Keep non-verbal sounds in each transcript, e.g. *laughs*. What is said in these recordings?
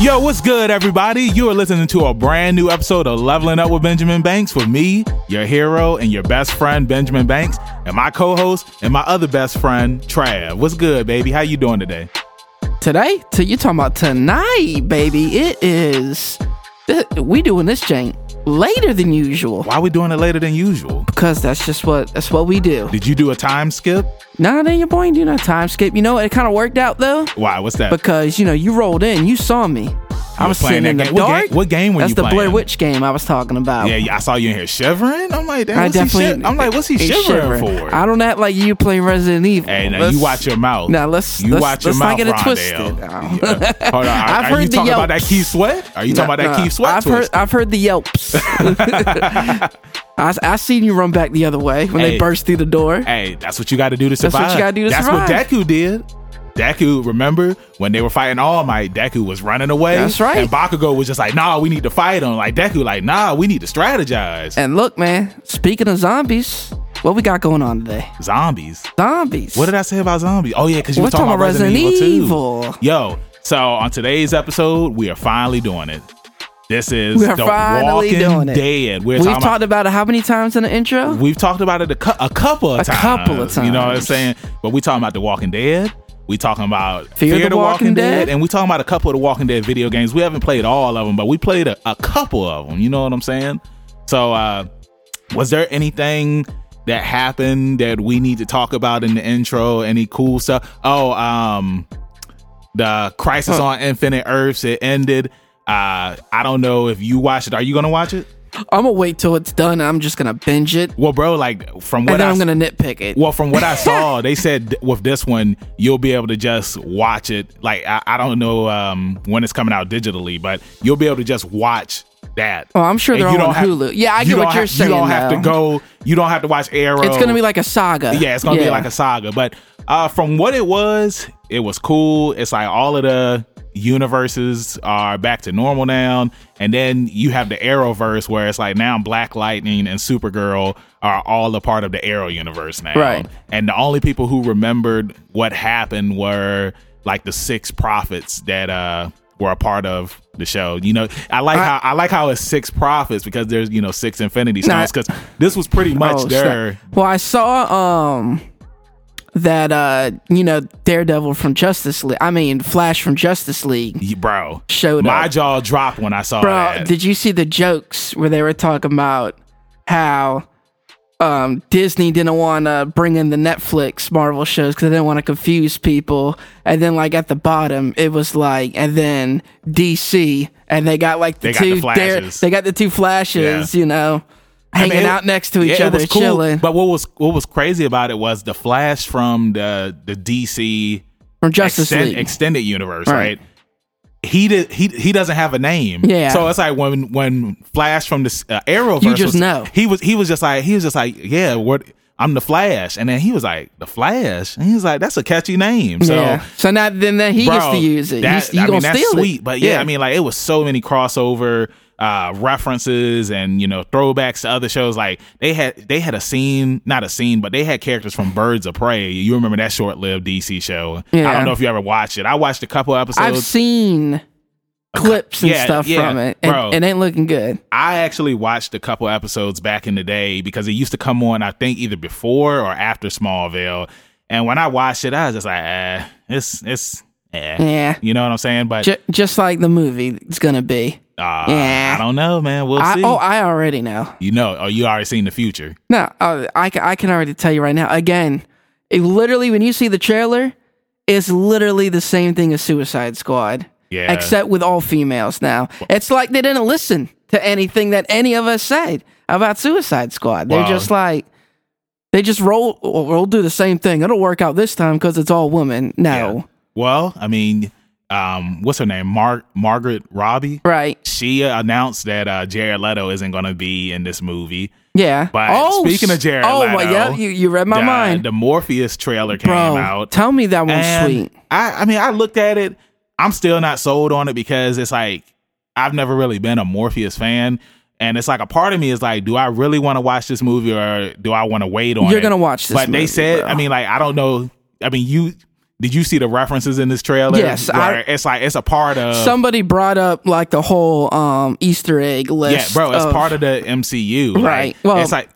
Yo, what's good, everybody? You are listening to a brand new episode of Leveling Up with Benjamin Banks with me, your hero, and your best friend, Benjamin Banks, and my co-host and my other best friend, Trav. What's good, baby? How you doing today? Today? To you talking about tonight, baby? It is. We doing this jank later than usual Why are we doing it later than usual? because that's just what that's what we do. Did you do a time skip? Nah, then your boy ain't doing no time skip. You know? It kind of worked out though Why? What's that? because you know you rolled in, you saw me. I was playing sitting in that the game. What game- what game were That's you the Blair? Witch game I was talking about. yeah, yeah, I saw you in here shivering. I'm like, damn, I what's he definitely. shi- I'm like, what's he he's shivering, for? I don't act like you playing Resident Evil. Hey, now Let's- you watch your mouth. Now let's you let's, watch your let's mouth, not get it Rondale. twisted. Yeah. Hold on, *laughs* are, I've are heard you the talking about that yelps. Keith Sweat? Are you talking about that Nah, Keith Sweat? I've heard? I've heard the yelps. *laughs* *laughs* I I seen you run back the other way when Hey. they burst through the door. Hey, that's what you got to do to survive. That's what you gotta do to That's survive. what Deku did. Deku, remember when they were fighting All Might? Deku was running away. That's right. And Bakugo was just like, "Nah, we need to fight him." Like Deku, like, "Nah, we need to strategize." And look, man. Speaking of zombies, what we got going on today? zombies. Zombies. What did I say about zombies? Oh yeah, because you We're were talking, about Resident, Evil, Evil. too. Yo, so on today's episode, we are finally doing it. This is We are the finally Walking doing it. Dead. We're We've talking talked about it how many times in the intro? we've talked about it a, cou- a couple of A times. A couple of times. You know what I'm saying? But we talking about the Walking Dead. We talking about Fear the Walking Dead. and we talking about a couple of the Walking Dead video games. We haven't played all of them, but we played a, a couple of them. You know what I'm saying? So, uh, was there anything that happened that we need to talk about in the intro? Any cool stuff? Oh, um, the Crisis Huh. on Infinite Earths. It ended. Uh, I don't know if you watched it. Are you gonna watch it? I'm gonna wait till it's done. I'm just gonna binge it, Well, bro, like from what I I'm gonna nitpick it. well, from what I *laughs* saw, they said with this one, you'll be able to just watch it. Like I, I don't know um, when it's coming out digitally, but you'll be able to just watch that. Oh, I'm sure And they're all on have- Hulu. Yeah, I get what you're have- saying. You don't have to go. You don't have to watch Arrow. It's gonna be like a saga. yeah, it's gonna be like a saga. But uh, from what it was, it was cool. It's like all of the universes are back to normal now, and then you have the Arrowverse where it's like now Black Lightning and Supergirl are all a part of the Arrow universe now. Right. And the only people who remembered what happened were like the six prophets that uh were a part of the show. You know, I like I- how I like how it's six prophets because there's you know six Infinity. Stones because this was pretty much Oh, their. Well, I saw um that uh you know Daredevil from Justice League. I mean Flash from Justice League Bro, showed my up. jaw dropped when I saw Bro, that. did you see the jokes where they were talking about how um, Disney didn't want to bring in the Netflix Marvel shows because they didn't want to confuse people, and then like at the bottom it was like, and then DC, and they got like the They got the two Dare- they got the two flashes, you know, I hanging mean, out next to each yeah, other, cool, chilling But what was what was crazy about it was the Flash from the the DC from Justice extend- League. extended universe, Right. right? He did. He he doesn't have a name. Yeah. So it's like when when Flash from the uh, Arrowverse, You just was- know. He was he was just like he was just like yeah what. I'm the Flash, and then he was like the Flash, and he was like, "That's a catchy name." So, yeah. So now then, then he gets to use it. That, He's, he's I mean, that's sweet, it. but yeah, I mean, like it was so many crossover uh references and you know throwbacks to other shows. Like they had they had a scene, not a scene, but they had characters from Birds of Prey. You remember that short lived DC show? I don't know if you ever watched it. I watched a couple episodes. I've seen clips and yeah, stuff yeah, from it, and bro. it ain't looking good. I actually watched a couple episodes back in the day because it used to come on, I think, either before or after Smallville. And when I watched it, I was just like, eh, it's it's eh. Yeah. You know what I'm saying? But J- just like the movie, it's gonna be. Uh, Yeah. I don't know, man. We'll I, see. oh, I already know. you know, Oh, you already seen the future. No, uh, I, I can already tell you right now. Again, it literally, when you see the trailer, it's literally the same thing as Suicide Squad. Yeah. Except with all females now. It's like they didn't listen to anything that any of us said about Suicide Squad. They're Wow. just like, they just roll, we'll do the same thing. It'll work out this time because it's all women. No. Yeah. Well, I mean, um, what's her name? Mar- Margaret Robbie. Right. She announced that uh, Jared Leto isn't going to be in this movie. Yeah. But speaking of Jared oh, Leto, well, yeah, you, you read my the, mind. The Morbius trailer came Bro, out. tell me that one's sweet. I, I mean, I looked at it. I'm still not sold on it because it's like I've never really been a Morbius fan, and it's like a part of me is like, do I really want to watch this movie or do I want to wait on? You're it? gonna watch this But they said, bro. I mean, like I don't know. I mean, you did you see the references in this trailer? Yes, I- it's like it's a part of Somebody brought up like the whole um Easter egg list. yeah, bro. It's part of the MCU, like, Right. Well, it's like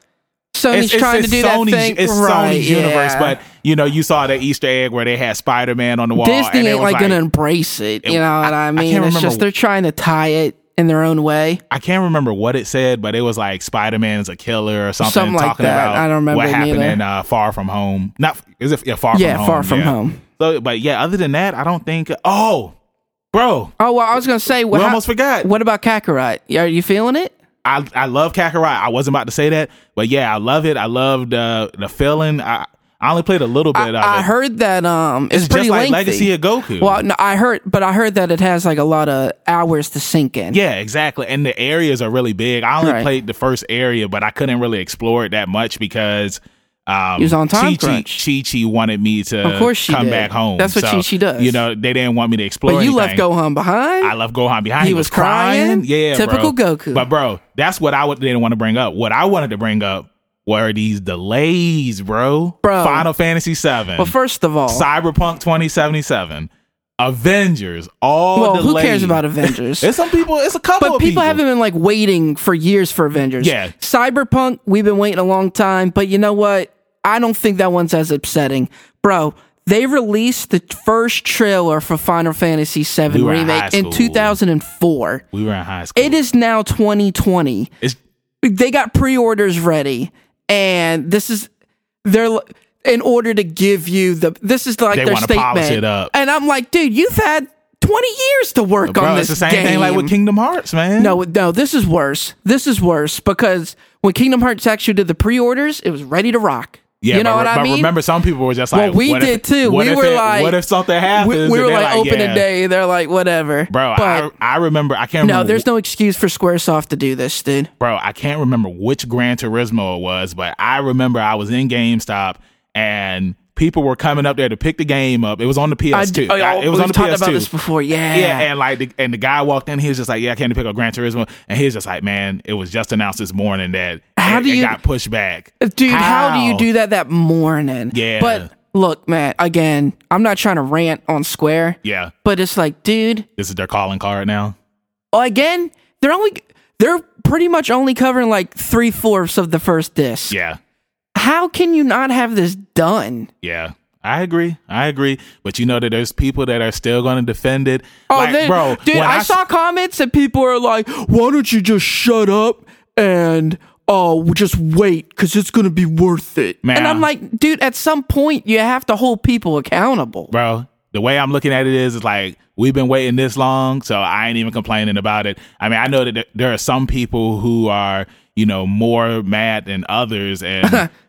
Sony's it's, it's, trying it's to do Sony's, that thing. It's right, Sony's universe, yeah. but you know, you saw that Easter egg where they had Spider Man on the wall. Disney and ain't was like, gonna embrace it. You know what I- I, I mean? can't it's just they're trying to tie it in their own way. I can't remember what it said, but it was like Spider Man is a killer or something. Something like talking that. about I don't remember what happened neither. in uh, Far From Home. Not is it yeah, Far yeah, From Home? Yeah, Far from yeah. home. So, but yeah, other than that, I don't think. Oh, bro, Oh well, I was gonna say, we well, how- almost forgot. what about Kakarot? Are you feeling it? I I love Kakarot. I wasn't about to say that, but yeah, I love it. I love the the feeling. I I only played a little bit I, I heard that um, it's, it's pretty just like lengthy. Legacy of Goku. Well, no, I heard, but I heard that it has like a lot of hours to sink in. Yeah, exactly. And the areas are really big. I only Right. played the first area, but I couldn't really explore it that much because um, He was on time Chi-Chi, crunch. Chi-Chi wanted me to Of course she come did. back home. That's what So, Chi-Chi does. You know, they didn't want me to explore but you left. Gohan behind. I left Gohan behind. He was crying? Yeah, Typical bro. Goku. But bro, that's what I would, didn't want to bring up. What I wanted to bring up were these delays, bro. Bro. Final Fantasy VII, well, first of all, Cyberpunk 2077, Avengers, all well, who cares about *laughs* Avengers? It's some people. It's a couple but of people haven't been like waiting for years for Avengers. Yeah. Cyberpunk, we've been waiting a long time, but you know what? I don't think that one's as upsetting. Bro, they released the first trailer for Final Fantasy VII We were in Remake in 2004. We were in high school. It is now 2020. It's They got pre-orders ready and this is they're in order to give you the this is like They their statement. polish it up. And I'm like, dude, you've had 20 years to work bro. on this It's the same game. thing like with Kingdom Hearts, man. No, no, this is worse. This is worse because when Kingdom Hearts actually did the pre-orders, it was ready to rock. Yeah, you know but, what I mean? remember, some people were just like, well, like, we what if- did too. what We were it- like, what if something happens? we, we were they're like, opening yeah. day. They're like, whatever, bro. But I, I remember. I can't remember. no, remember. there's no excuse for SquareSoft to do this, dude. bro. I can't remember which Gran Turismo it was, but I remember I was in GameStop and people were coming up there to pick the game up. It was on the PS2. I, oh, I- it was on the PS2. about this before. Yeah, Yeah, and like, the, and the guy walked in. He was just like, "Yeah, I came to pick up Gran Turismo," and he was just like, "Man, it was just announced this morning that How it, do you- got pushed back." dude. How? do you do that that morning? Yeah. but look, man. Again, I'm not trying to rant on Square, Yeah, but it's like, dude. this is their calling card now. Oh again, they're only they're pretty much only covering like three fourths of the first disc. Yeah, How can you not have this done? yeah. I agree. I agree. But you know that there's people that are still going to defend it. Oh, like, then, bro, dude, I, s- saw comments and people are like, "Why don't you just shut up and oh, just wait because it's gonna be worth it?" Man. And I'm like, dude, at some point you have to hold people accountable. bro. The way I'm looking at it is, it's like we've been waiting this long, so I ain't even complaining about it. I mean, I know that there are some people who are, you know, more mad than others, and *laughs*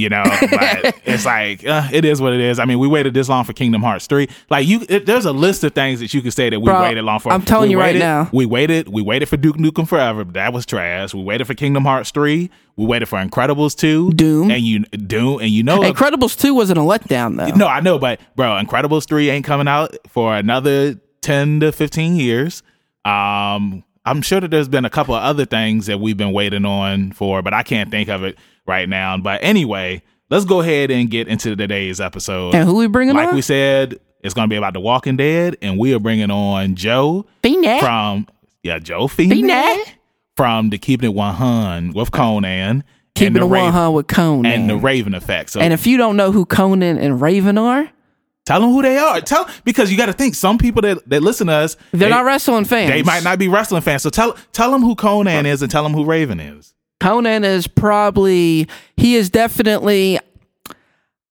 you know, but *laughs* it's like uh, it is what it is. I mean, we waited this long for Kingdom Hearts three. Like you, it, there's a list of things that you could say that we Bro, waited long for. I'm telling We you right now. we waited. We waited for Duke Nukem Forever. but That was trash. We waited for Kingdom Hearts three. We waited for Incredibles two, Doom. and you Doom, and you know, Incredibles two wasn't a letdown though. no, I know, but bro, Incredibles three ain't coming out for another ten to fifteen years. Um, I'm sure that there's been a couple of other things that we've been waiting on for, but I can't think of it right now. But anyway, let's go ahead and get into today's episode. And who we bringing like on? we said, it's going to be about The Walking Dead, and we are bringing on Joe Feeney. from yeah Joe Feeney. from the Keeping It One Hun with Konnan, Keeping it one hundred with Konnan. and the Raven effect. So And if you don't know who Konnan and Raven are, Tell them who they are. Tell because you got to think some people that, that listen to us they're they, not wrestling fans. They might not be wrestling fans. So tell tell them who Konnan is and tell them who Raven is. Konnan is probably he is definitely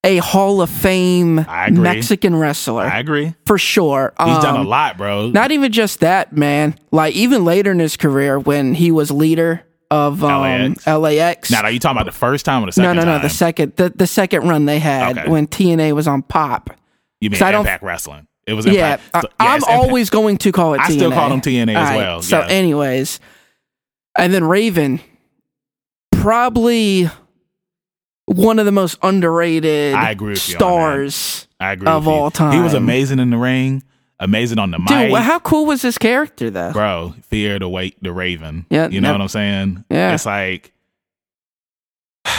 a Hall of Fame Mexican wrestler I agree. for sure. He's done a Um, lot, bro. Not even just that, man. Like even later in his career, when he was leader of um, LAX. LAX. now, are you talking about the first time or the no, second no, no. time? The second, the, the second run they had Okay. when TNA was on Pop. You mean so I don't- Impact Wrestling? It was Yeah, Impact. I, So- yeah, I'm it's Impact. always going to call it. I TNA. still call him TNA as All right, well, So, yeah. anyways, and then Raven, probably one of the most underrated I agree with you on that. stars. I agree of all time. He was amazing in the ring, amazing on the Dude, mic. well, how cool was his character though? bro, fear the wait the Raven. Yeah, you know yep. what I'm saying? Yeah. it's like *sighs*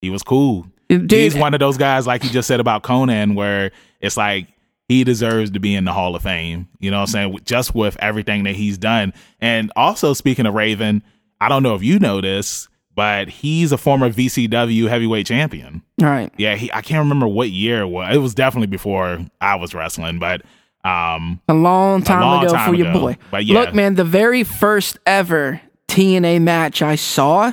he was cool. Dude, he's one of those guys, like you just said about Konnan, where it's like he deserves to be in the Hall of Fame. You know what I'm saying? Just with everything that he's done. And also, speaking of Raven, I don't know if you know this, but he's a former ECW heavyweight champion. All right. Yeah, he, I can't remember what year it was. It was definitely before I was wrestling, but um, A long time long ago time for your ago. boy. But yeah. Look, man, the very first ever TNA match I saw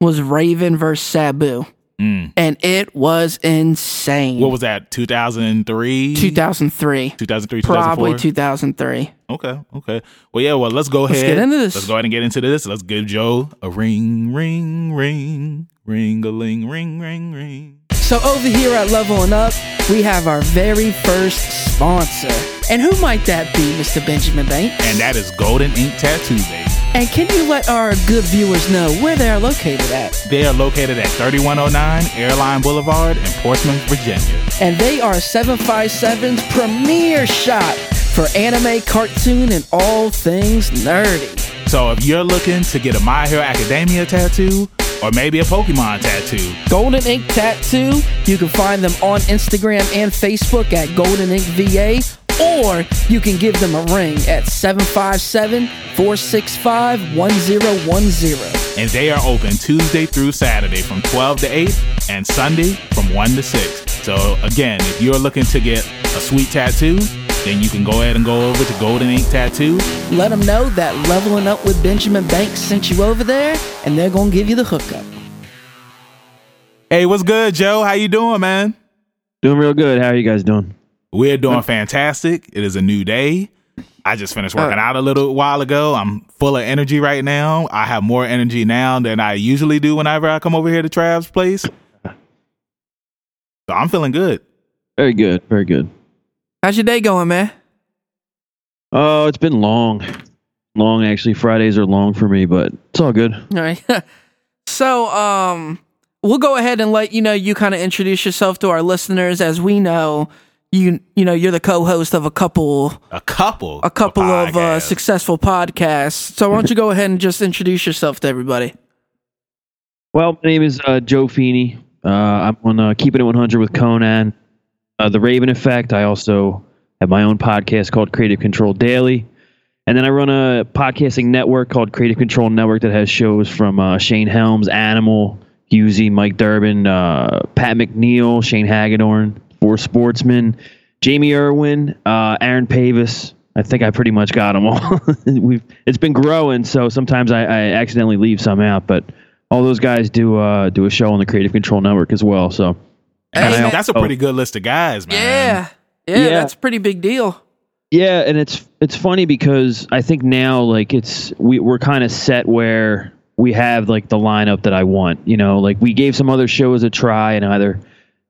was Raven versus Sabu. And it was insane. Mm. what was that? 2003? 2003. 2003, Probably 2003. Okay, okay. Well, yeah. Well, let's go ahead. get into this. Let's go ahead and get into this. Let's give Joe a ring, ring, ring, ring a ling, ring, ring, ring. So over here at Leveling Up, we have our very first sponsor. And who might that be, Mr. Benjamin Banks? And that is Golden Ink Tattoo, baby. And can you let our good viewers know where they are located at? They are located at 3109 Airline Boulevard in Portsmouth, Virginia. And they are 757's premier shop for anime, cartoon, and all things nerdy. So if you're looking to get a My Hero Academia tattoo or maybe a Pokemon tattoo, Golden Ink Tattoo, you can find them on Instagram and Facebook at Golden Ink VA, or you can give them a ring at 757 465 1010. and they are open Tuesday through Saturday from 12 to 8 and Sunday from 1 to 6. So again, if you're looking to get a sweet tattoo, then you can go ahead and go over to Golden Ink Tattoo. Let them know that Leveling Up with Benjamin Banks sent you over there, and they're going to give you the hookup. Hey, what's good, Joe? How you doing, man? Doing real good. How are you guys doing? We're doing fantastic. It is a new day. I just finished working out a little while ago. I'm full of energy right now. I have more energy now than I usually do whenever I come over here to Trav's place. So I'm feeling good. Very good. Very good. How's your day going, man? Oh, it's been long. Long actually. Fridays are long for me, but it's all good. All right. *laughs* so, um, we'll go ahead and let you know you kind of introduce yourself to our listeners. As we know, you you know you're the co-host of a couple A couple. a couple of uh, successful podcasts. So why don't you go ahead and just introduce yourself to everybody? Well, my name is uh, Joe Feeney. Uh, I'm on uh, Keeping It 100 with Konnan. Uh, the Raven Effect. I also have my own podcast called Creative Control Daily. And then I run a podcasting network called Creative Control Network that has shows from uh, Shane Helms, Animal, Husey, Mike Durbin, uh, Pat McNeil, Shane Hagedorn, Four Sportsmen, Jamie Irwin, uh, Aaron Pavis. I think I pretty much got them all. *laughs* We've it's been growing, so sometimes I, I accidentally leave some out, but all those guys do uh, do a show on the Creative Control Network as well. So That's, Hey, man. that's a pretty good list of guys, man. Yeah. yeah, Yeah. that's a pretty big deal. Yeah, and it's it's funny because I think now like it's we we're kind of set where we have like the lineup that I want. You know, like we gave some other shows a try and either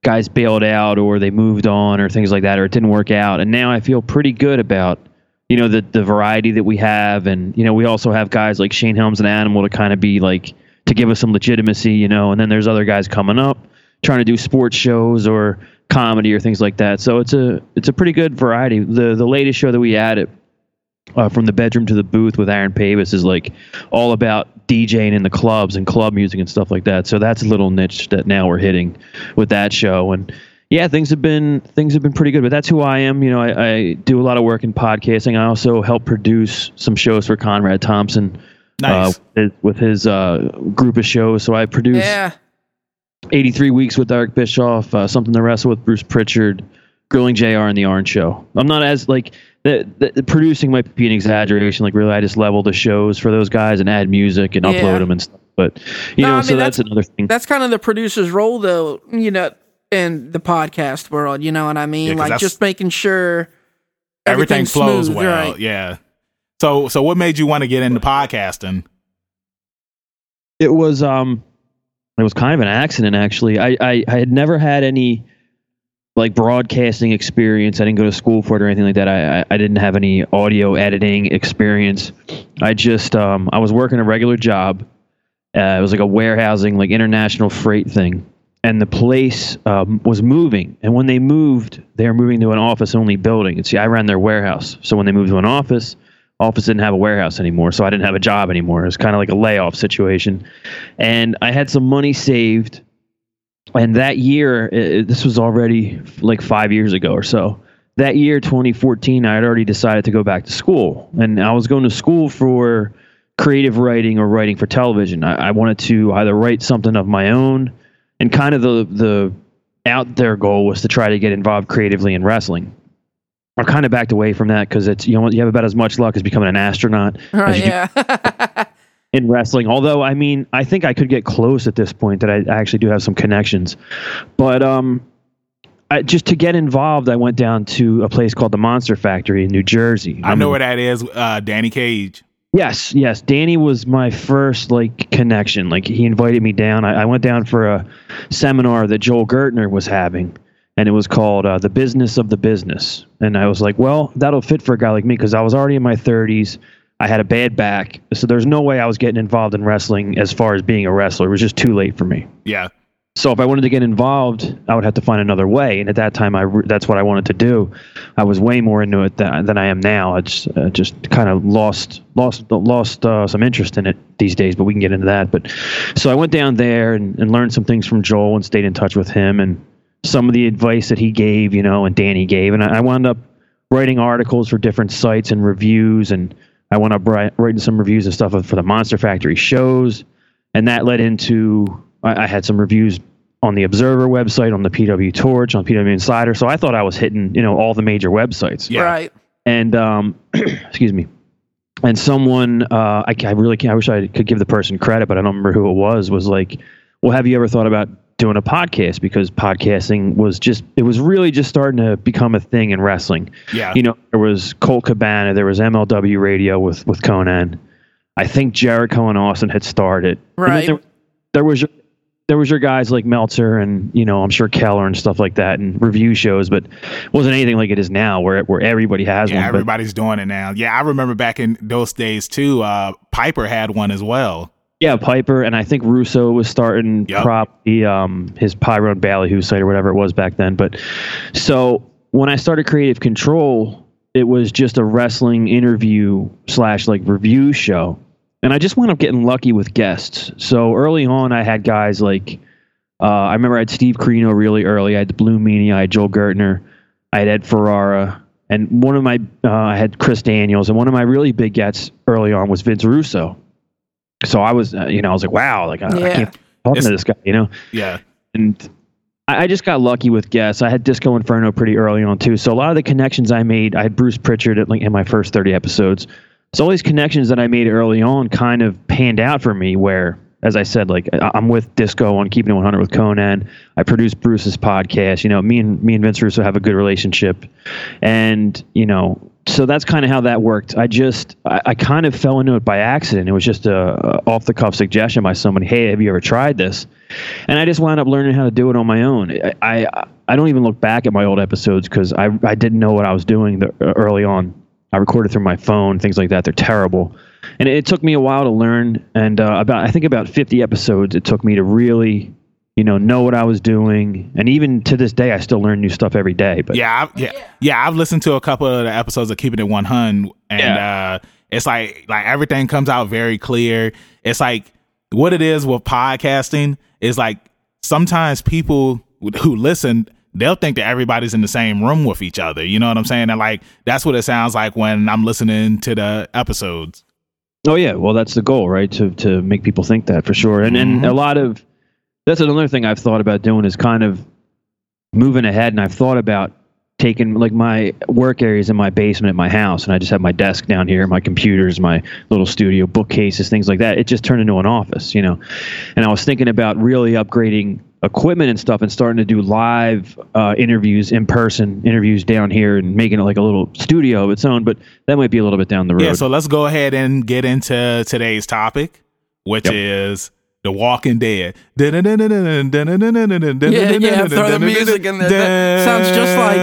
guys bailed out or they moved on or things like that or it didn't work out. And now I feel pretty good about you know the the variety that we have and you know we also have guys like Shane Helms and Animal to kind of be like to give us some legitimacy, you know, and then there's other guys coming up trying to do sports shows or comedy or things like that. So it's a it's a pretty good variety. The the latest show that we added uh, from the bedroom to the booth with Aaron Pavis is like all about DJing in the clubs and club music and stuff like that. So that's a little niche that now we're hitting with that show. And yeah, things have been things have been pretty good. But that's who I am. You know, I, I do a lot of work in podcasting. I also help produce some shows for Conrad Thompson. Nice. Uh, with- with his uh, group of shows. So I produce Yeah. 83 Weeks with Eric Bischoff, uh, Something to Wrestle with Bruce Pritchard, Grilling JR and The Orange Show. I'm not as, like, the, the, the producing might be an exaggeration. Like, really, I just level the shows for those guys and add music and Yeah. upload them and stuff. But, you No, know, I so that's, that's- another thing. That's kind of the producer's role, though, you know, in the podcast world. You know what I mean? Yeah, 'cause like just making sure Everything everything's flows smooth, well. right? Yeah. So so what made you want to get into podcasting? it was um it was kind of an accident actually I, I i had never had any like broadcasting experience. I didn't go to school for it or anything like that. I i, didn't have any audio editing experience. I just um i was working a regular job. Uh, it was like a warehousing like international freight thing. And the place um, was moving. And when they moved they were moving to an office only building. And see i ran their warehouse. So when they moved to an office office didn't have a warehouse anymore. So i didn't have a job anymore. It was kind of like a layoff situation. And i had some money saved and that year, it, this was already like five years ago or so. That year, 2014, I had already decided to go back to school, and I was going to school for creative writing or writing for television. I, I wanted to either write something of my own, and kind of the the out there goal was to try to get involved creatively in wrestling. I kind of backed away from that because it's you know you have about as much luck as becoming an astronaut as Right, do yeah. *laughs* in wrestling. Although, I mean, I think I could get close at this point. That I, I actually do have some connections, but um, I, just to get involved, I went down to a place called the Monster Factory in New Jersey. I I'm know in- where that is. Uh, Danny Cage. Yes, yes. Danny was my first like connection. Like he invited me down. I, I went down for a seminar that Joel Gertner was having, and it was called uh, "The Business of the Business." And I was like, "Well, that'll fit for a guy like me because I was already in my 30s. I had a bad back, so there's no way I was getting involved in wrestling as far as being a wrestler. It was just too late for me." Yeah. So if I wanted to get involved, I would have to find another way. And at that time, I re- that's what I wanted to do. I was way more into it than, than I am now. I just, uh, just kind of lost lost lost uh, some interest in it these days. But we can get into that. But so I went down there and, and learned some things from Joel and stayed in touch with him and some of the advice that he gave, you know, and Danny gave. And I, I wound up writing articles for different sites and reviews. And I went up wri- writing some reviews and stuff for the Monster Factory shows and that led into I, I had some reviews on the Observer website, on the PW Torch, on PW Insider. So I thought I was hitting, you know, all the major websites. Yeah. Right. And um, *clears throat* excuse me. And someone, uh, I, I really can't. I wish I could give the person credit, but I don't remember who it was. Was like, well, have you ever thought about doing a podcast? Because podcasting was just, it was really just starting to become a thing in wrestling Yeah. you know, there was Colt Cabana, there was MLW Radio with with Konnan. I think Jericho and Austin had started. Right. There, there was your, there was your guys like Meltzer and you know I'm sure Keller and stuff like that and review shows, but it wasn't anything like it is now where where everybody has yeah, one. But everybody's doing it now. Yeah, I remember back in those days too. Uh, Piper had one as well. Yeah, Piper and I think Russo was starting Yep. probably um, his Pyro Ballyhoo site or whatever it was back then. But so when I started Creative Control, it was just a wrestling interview slash like review show, and I just wound up getting lucky with guests. So early on, I had guys like uh, I remember I had Steve Corino really early. I had the Blue Meanie. I had Joel Gertner. I had Ed Ferrara. And one of my, uh, I had Chris Daniels, and one of my really big gets early on was Vince Russo. So I was, uh, you know, I was like, wow, like I, I Yeah. can't talk to this guy, you know. Yeah. And I, I just got lucky with guests. I had Disco Inferno pretty early on too. So a lot of the connections I made, I had Bruce Pritchard at, like in my first thirty episodes. So all these connections that I made early on kind of panned out for me. Where, as I said, like I- I'm with Disco on Keeping It 100 with Konnan. I produce Bruce's podcast. You know, me and me and Vince Russo have a good relationship, and you know, so that's kind of how that worked. I just I, I kind of fell into it by accident. It was just a, a off the cuff suggestion by somebody. Hey, have you ever tried this? And I just wound up learning how to do it on my own. I I, I don't even look back at my old episodes because I I didn't know what I was doing the, early on. I recorded through my phone, things like that. They're terrible, and it, took me a while to learn. And uh, about I think about 50 episodes, it took me to really, you know, know what I was doing. And even to this day, I still learn new stuff every day. But Yeah, I, yeah, yeah. I've listened to a couple of the episodes of Keeping It One Hundred, and uh, it's like like everything comes out very clear. It's like what it is with podcasting is like sometimes people who listen they'll think that everybody's in the same room with each other. You know what I'm saying? And like that's what it sounds like when I'm listening to the episodes. Oh yeah, well that's the goal, right? To to make people think that for sure. And and Mhm. a lot of that's another thing I've thought about doing is kind of moving ahead and I've thought about taking like my work areas in my basement at my house and I just have my desk down here, my computers, my little studio, bookcases, things like that. It just turned into an office, you know. And I was thinking about really upgrading equipment and stuff and starting to do live uh, interviews in person interviews down here and making it like a little studio of its own but that might be a little bit down the road Yeah, so let's go ahead and get into today's topic, which Yep. is The Walking Dead. Yeah, Yeah, throw the music in there. That sounds just like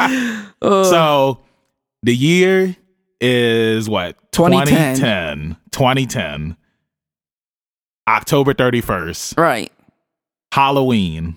it. Uh, *laughs* so the year is what 2010. 2010 2010 october 31st right. halloween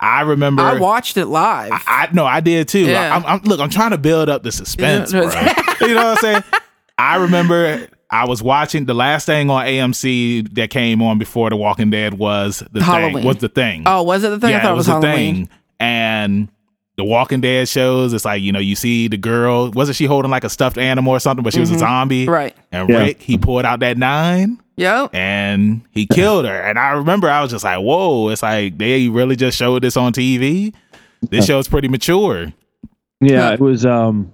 i remember I watched it live. I, I no i did too Yeah. I'm, I'm look i'm trying to build up the suspense Yeah. bro you know what i'm saying *laughs* i remember I was watching the last thing on AMC that came on before The Walking Dead was the Halloween. thing. Was the thing? Oh, was it the thing? I thought it was, the thing. And the Walking Dead shows, it's like you know, you see the girl. Wasn't she holding like a stuffed animal or something? But she was a zombie, Mm-hmm. Right. And Yeah. Rick, he pulled out that nine Yep. and he killed her. And I remember I was just like, whoa! It's like they really just showed this on TV. This show's pretty mature. Yeah, it was um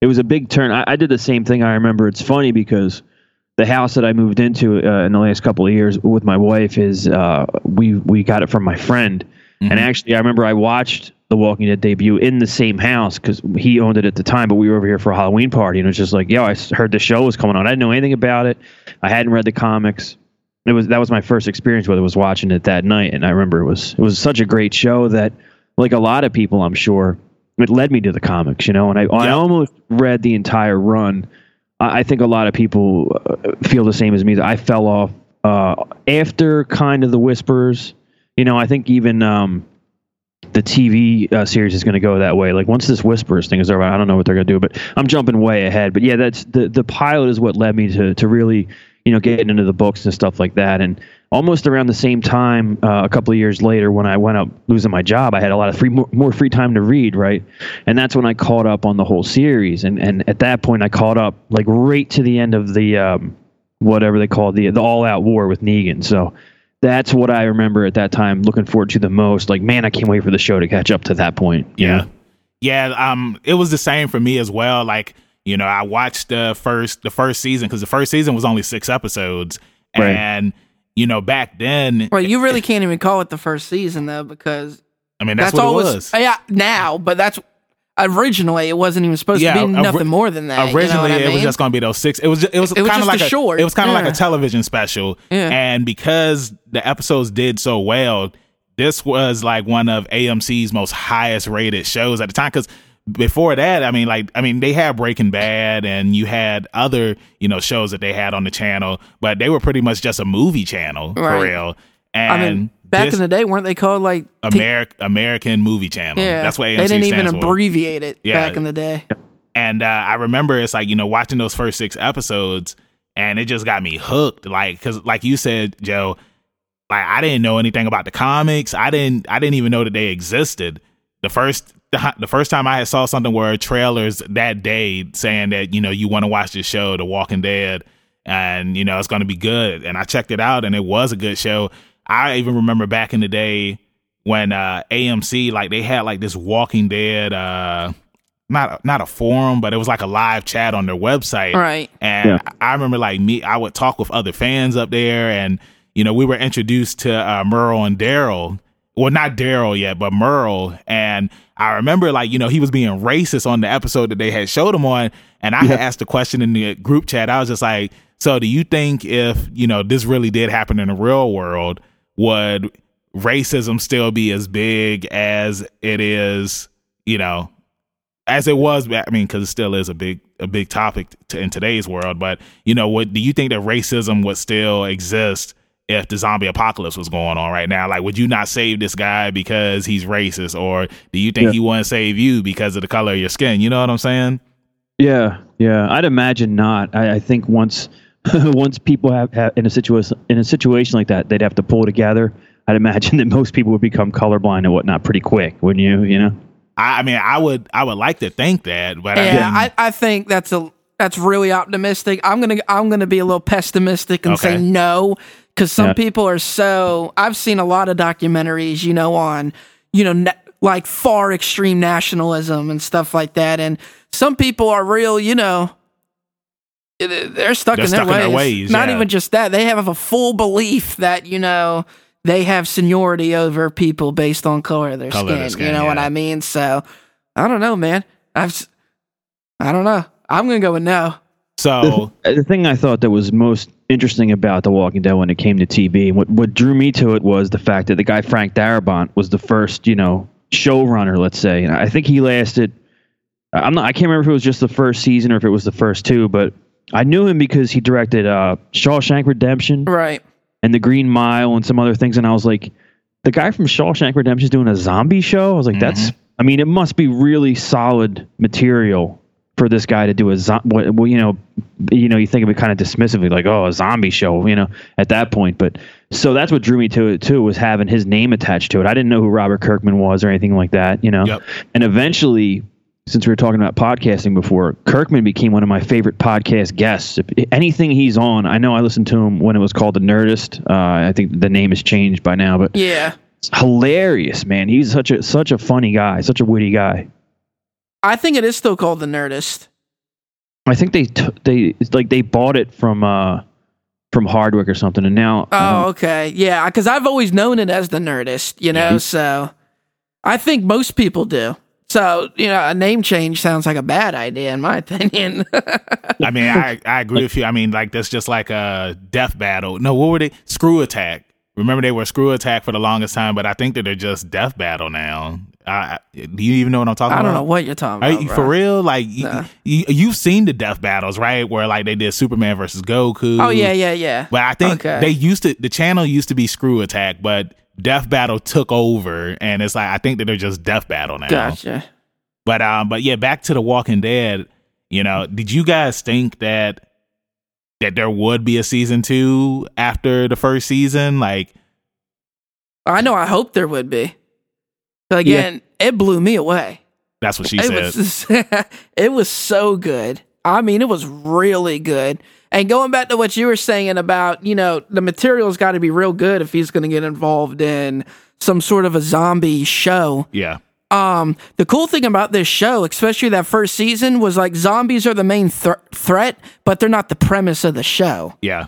it was a big turn. I, I did the same thing. I remember it's funny because the house that I moved into uh, in the last couple of years with my wife is uh we we got it from my friend. And actually I remember I watched the Walking Dead debut in the same house because he owned it at the time, but we were over here for a Halloween party and it was just like, yo, I heard the show was coming on. I didn't know anything about it. I hadn't read the comics. It was that was my first experience with it was watching it that night, and I remember it was it was such a great show that, like a lot of people, I'm sure, it led me to the comics, you know. And I I almost read the entire run. I, think a lot of people uh, feel the same as me. I fell off uh, after kind of the whispers. You know, I think even um, the TV uh, series is going to go that way. Like once this whispers thing is over, I don't know what they're going to do, but I'm jumping way ahead. But yeah, that's the the pilot is what led me to to really you know getting into the books and stuff like that. And almost around the same time, uh, a couple of years later, when I went up losing my job, I had a lot of free more, more free time to read, right? And that's when I caught up on the whole series. And and at that point, I caught up like right to the end of the um, whatever they call the the all out war with Negan. So that's what I remember at that time looking forward to the most. Like, man, I can't wait for the show to catch up to that point. Yeah. know? Yeah, um it was the same for me as well. Like, you know, I watched the first the first season cuz the first season was only 6 episodes Right. and you know, back then, Well, you really can't even call it the first season though, because I mean, that's, that's, what all it was- was. Yeah, now, but that's originally it wasn't even supposed Yeah, to be nothing more than that. you know Originally, what I it was just going to be those six. It was. It was, It was kind of like a short, It was kind of like a television special. Yeah. And because the episodes did so well, this was like one of AMC's most highest rated shows at the time. Because before that, I mean, like, I mean, they had Breaking Bad, and you had other, you know, shows that they had on the channel, but they were pretty much just a movie channel for real. And I mean, back this in the day, weren't they called like? T- American Movie Channel. yeah, that's what AMC they didn't even for. abbreviate it Yeah. back in the day. And uh, I remember it's like, you know, watching those first six episodes and it just got me hooked. Like, cause like you said, Joe, like I didn't know anything about the comics. I didn't, I didn't even know that they existed. The first, the, the first time I had saw something where trailers that day saying that, you know, you want to watch this show, The Walking Dead, and, you know, it's going to be good. And I checked it out and it was a good show. I even remember back in the day when uh AMC, like they had like this Walking Dead, uh, not not a forum, but it was like a live chat on their website. Right. And Yeah. I remember like me, I would talk with other fans up there, and you know we were introduced to uh, Merle and Daryl. Well, not Daryl yet, but Merle. And I remember like you know he was being racist on the episode that they had showed him on, and I had asked a question in the group chat. I was just like, "So do you think if you know this really did happen in the real world, would racism still be as big as it is, you know, as it was I mean cuz it still is a big a big topic to, in today's world, but you know, what do you think that racism would still exist if the zombie apocalypse was going on right now? Like would you not save this guy because he's racist or do you think Yeah. he wouldn't save you because of the color of your skin? You know what I'm saying? Yeah, yeah. I'd imagine not. I, I think once *laughs* once people have, have in a situation in a situation like that, they'd have to pull together. I'd imagine *laughs* that most people would become colorblind and whatnot pretty quick, wouldn't you? You know. I, I mean, I would I would like to think that, but I Yeah, mean, I, I think that's a that's really optimistic. I'm gonna I'm gonna be a little pessimistic and say no because some Yeah. people are so. I've seen a lot of documentaries, you know, on you know na- like far extreme nationalism and stuff like that, and some people are real, you know. Eh, they're stuck, They're in, their stuck in their ways. ways, Not yeah. even just that; they have a full belief that you know they have seniority over people based on color of their, Color of skin, their skin, You know what. I mean? So I don't know, man. I've I don't know. I'm gonna go with no. so the thing I thought that was most interesting about The Walking Dead when it came to TV, and what, what drew me to it was the fact that the guy Frank Darabont was the first, you know, showrunner. Let's say, and I think he lasted. I'm not. I can't remember if it was just the first season or if it was the first two, but I knew him because he directed uh, Shawshank Redemption Right. and The Green Mile and some other things, and I was like, the guy from Shawshank Redemption is doing a zombie show. I was like, that's. I mean, it must be really solid material for this guy to do a zo- what- well, you know, you know, you think of it kind of dismissively, like oh, a zombie show, you know, at that point. But so that's what drew me to it too, was having his name attached to it. I didn't know who Robert Kirkman was or anything like that, you know. Yep. And eventually, since we were talking about podcasting before, Kirkman became one of my favorite podcast guests. If anything he's on, I know I listened to him when it was called The Nerdist. Uh, I think the name has changed by now, but Yeah. it's hilarious, man. He's such a such a funny guy, such a witty guy. I think it is still called the Nerdist. I think they t- they it's like they bought it from uh from Hardwick or something, and now Oh, okay. Yeah, because I've always known it as the Nerdist, you know, Yeah. so I think most people do. So, you know, a name change sounds like a bad idea, in my *laughs* opinion. I mean, I, I agree with you. I mean, like that's just like a death battle. No, what were they? Screw attack. Remember they were screw attack for the longest time, but I think that they're just death battle now. I, I- do you even know what I'm talking about? I don't know what you're talking Are about. you, for real? Like you, Nah. you, you've seen the death battles, right? Where like they did Superman versus Goku. Oh, yeah, yeah, yeah. But I think Okay. they used to. The channel used to be Screw Attack, but Death Battle took over, and it's like I think that they're just Death Battle now. Gotcha. But um, but yeah, back to the Walking Dead. You know, did you guys think that that there would be a season two after the first season? Like, I know, I hope there would be. But again, it blew me away. that's what she it said. was *laughs* it was so good. I mean, it was really good. And going back to what you were saying about, you know, the material's got to be real good if he's going to get involved in some sort of a zombie show. yeah, Um, the cool thing about this show, especially that first season, was like zombies are the main thr threat, but they're not the premise of the show. yeah,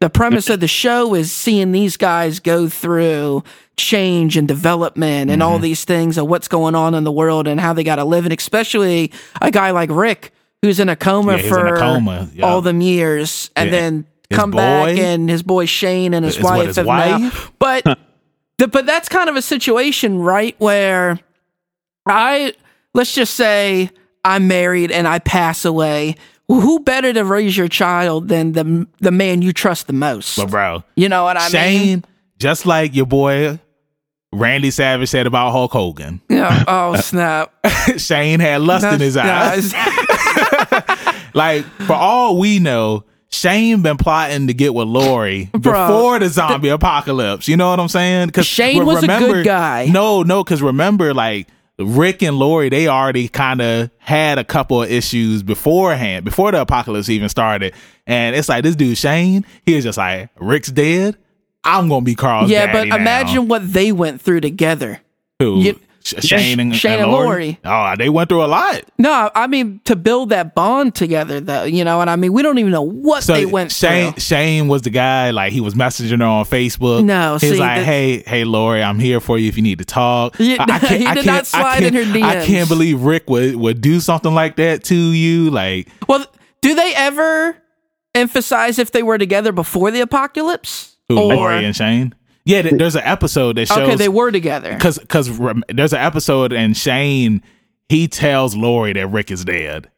The premise of the show is seeing these guys go through change and development and Mm-hmm. all these things of what's going on in the world and how they got to live. And especially a guy like Rick, who's in a coma Yeah, for a coma, yeah. all them years and Yeah. then His come back boy- and his boy Shane and his Is what, wife his have now. But, the, but that's kind of a situation, right? Where I, let's just say I'm married and I pass away. Well, who better to raise your child than the the man you trust the most? but bro, You know what I mean? Shane, mean? just like your boy Randy Savage said about Hulk Hogan, Yeah. Oh snap! *laughs* Shane had lust in his eyes. *laughs* like for all we know, Shane been plotting to get with Lori Bro, before the zombie apocalypse. You know what I'm saying? Because Shane was a good guy. No, no, because remember, like Rick and Lori, they already kind of had a couple of issues beforehand, before the apocalypse even started. And it's like this dude Shane, he was just like, Rick's dead. I'm gonna be Carl's yeah, but now." imagine what they went through together. Who? you- Shane and, Shane and and Lori. Oh, they went through a lot. No, I mean to build that bond together, though. You know, and I mean we don't even know what So they went Shane, through. Shane was the guy. Like he was messaging her on Facebook. No, he's like, the- "Hey, hey, Lori, I'm here for you if you need to talk." I, I *laughs* can't, he I can't, not slide I can't, in her I can't believe Rick would would do something like that to you. Like, Well, do they ever emphasize if they were together before the apocalypse? who, Or- Lori and Shane? Yeah, th- there's an episode that shows. okay, they were together. because because there's an episode and Shane he tells Lori that Rick is dead.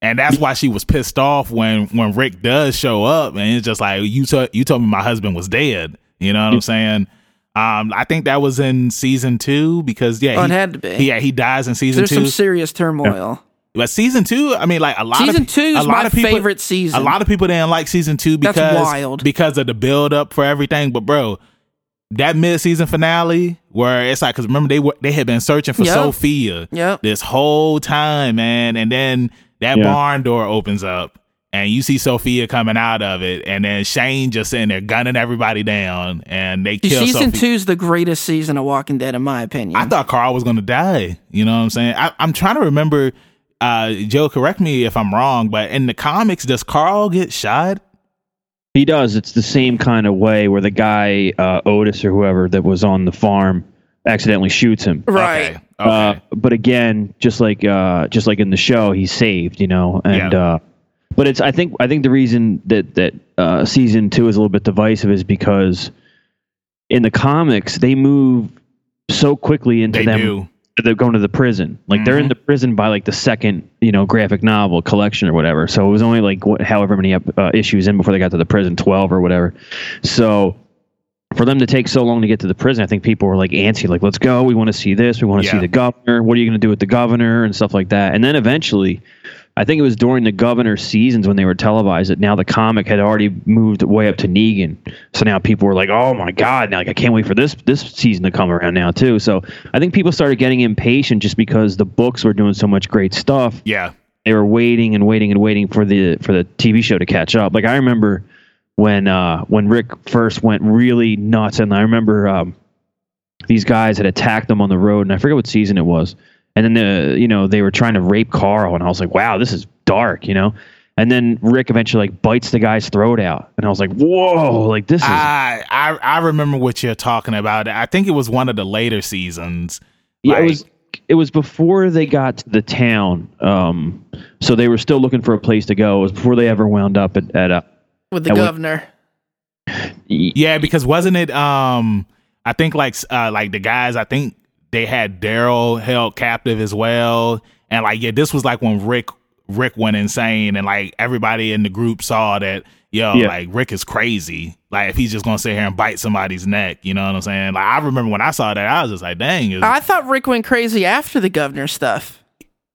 And that's why she was pissed off when when Rick does show up, and it's just like you told you told me my husband was dead. You know what I'm saying? Um, I think that was in season two because yeah, Oh, it he, had to be. he- yeah, he dies in season There's two. some serious turmoil. but season two, I mean, like a lot of. Season of two a is lot my of people, favorite season. A lot of people didn't like season two That's because wild. because of the build up for everything. But bro, that mid season finale where it's like because remember they were they had been searching for Yep. Sophia Yep. this whole time, man, and then that Yeah. barn door opens up. And you see Sophia coming out of it, and then Shane just sitting there gunning everybody down, and they kill Season Sophia. two is the greatest season of Walking Dead, in my opinion. I thought Carl was gonna die. You know what I'm saying? I, I'm trying to remember. Uh, Joe, correct me if I'm wrong, but in the comics, does Carl get shot? He does. It's the same kind of way where the guy uh, Otis or whoever that was on the farm accidentally shoots him. right. Okay. Okay. Uh, but again, just like uh, just like in the show, he's saved. You know, and Yeah. uh, but it's I think I think the reason that that uh, season two is a little bit divisive is because in the comics they move so quickly into they them do. They're going to the prison. Like they're in the prison by like the second, you know, graphic novel collection or whatever. So it was only like what, however many uh, issues in before they got to the prison, twelve or whatever. So for them to take so long to get to the prison, I think people were like antsy, like let's go. We want to see this. We want to see the governor. What are you going to do with the governor and stuff like that? And then eventually, I think it was during the governor seasons when they were televised that now the comic had already moved way up to Negan. So now people were like, "Oh my god, now like, I can't wait for this this season to come around now too." So I think people started getting impatient just because the books were doing so much great stuff. Yeah. They were waiting and waiting and waiting for the for the TV show to catch up. Like I remember when uh when Rick first went really nuts and I remember um these guys had attacked them on the road and I forget what season it was and then the you know they were trying to rape Carl, and I was like, wow, this is dark, you know. And then Rick eventually like bites the guy's throat out, and I was like, whoa, like this is. I I, I remember what you're talking about. I think it was one of the later seasons. yeah, like- it was. It was before they got to the town, um, so they were still looking for a place to go. It was before they ever wound up at, at uh, with the I would- governor. Yeah, because wasn't it? Um, I think like uh, like the guys. I think they had Daryl held captive as well, and like yeah, this was like when Rick Rick went insane, and like everybody in the group saw that yo, Yeah. like Rick is crazy. Like if he's just gonna sit here and bite somebody's neck, you know what I'm saying? Like I remember when I saw that, I was just like, dang, is, I thought Rick went crazy after the governor stuff.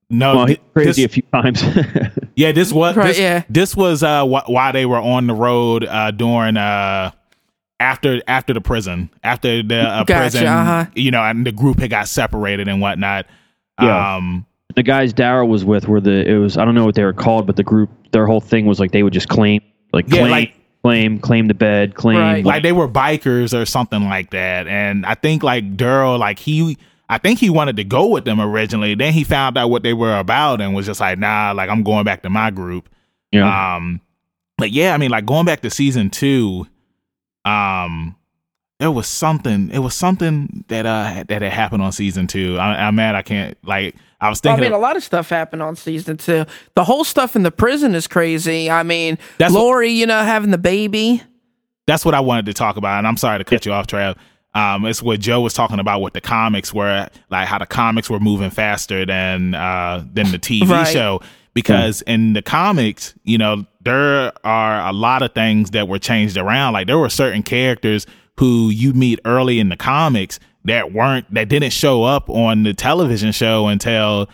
no, well, he's thi- crazy this- a few times. *laughs* Yeah, this was Right, this, yeah. this was uh wh- why they were on the road uh during uh after after the prison after the uh, Gotcha, prison uh-huh. you know and the group had got separated and whatnot. Yeah. Um the guys Daryl was with were the it was I don't know what they were called, but the group their whole thing was like they would just claim like Yeah, claim like- claim claim the bed claim Right. like they were bikers or something like that. And I think like Daryl like he I think he wanted to go with them originally. Then he found out what they were about and was just like, nah, like I'm going back to my group. yeah. Um, but yeah, I mean, like going back to season two, um, there was something. It was something that uh that had happened on season two. I, I'm mad. I can't like. I was thinking. I thinking. mean, a lot of stuff happened on season two. The whole stuff in the prison is crazy. I mean, That's what- Lori, you know, having the baby. that's what I wanted to talk about. And I'm sorry to cut you off, Trav. Um, it's what Joe was talking about with the comics, where like how the comics were moving faster than uh than the TV Right. show. Because in the comics, you know, there are a lot of things that were changed around. Like there were certain characters who you meet early in the comics that weren't that didn't show up on the television show until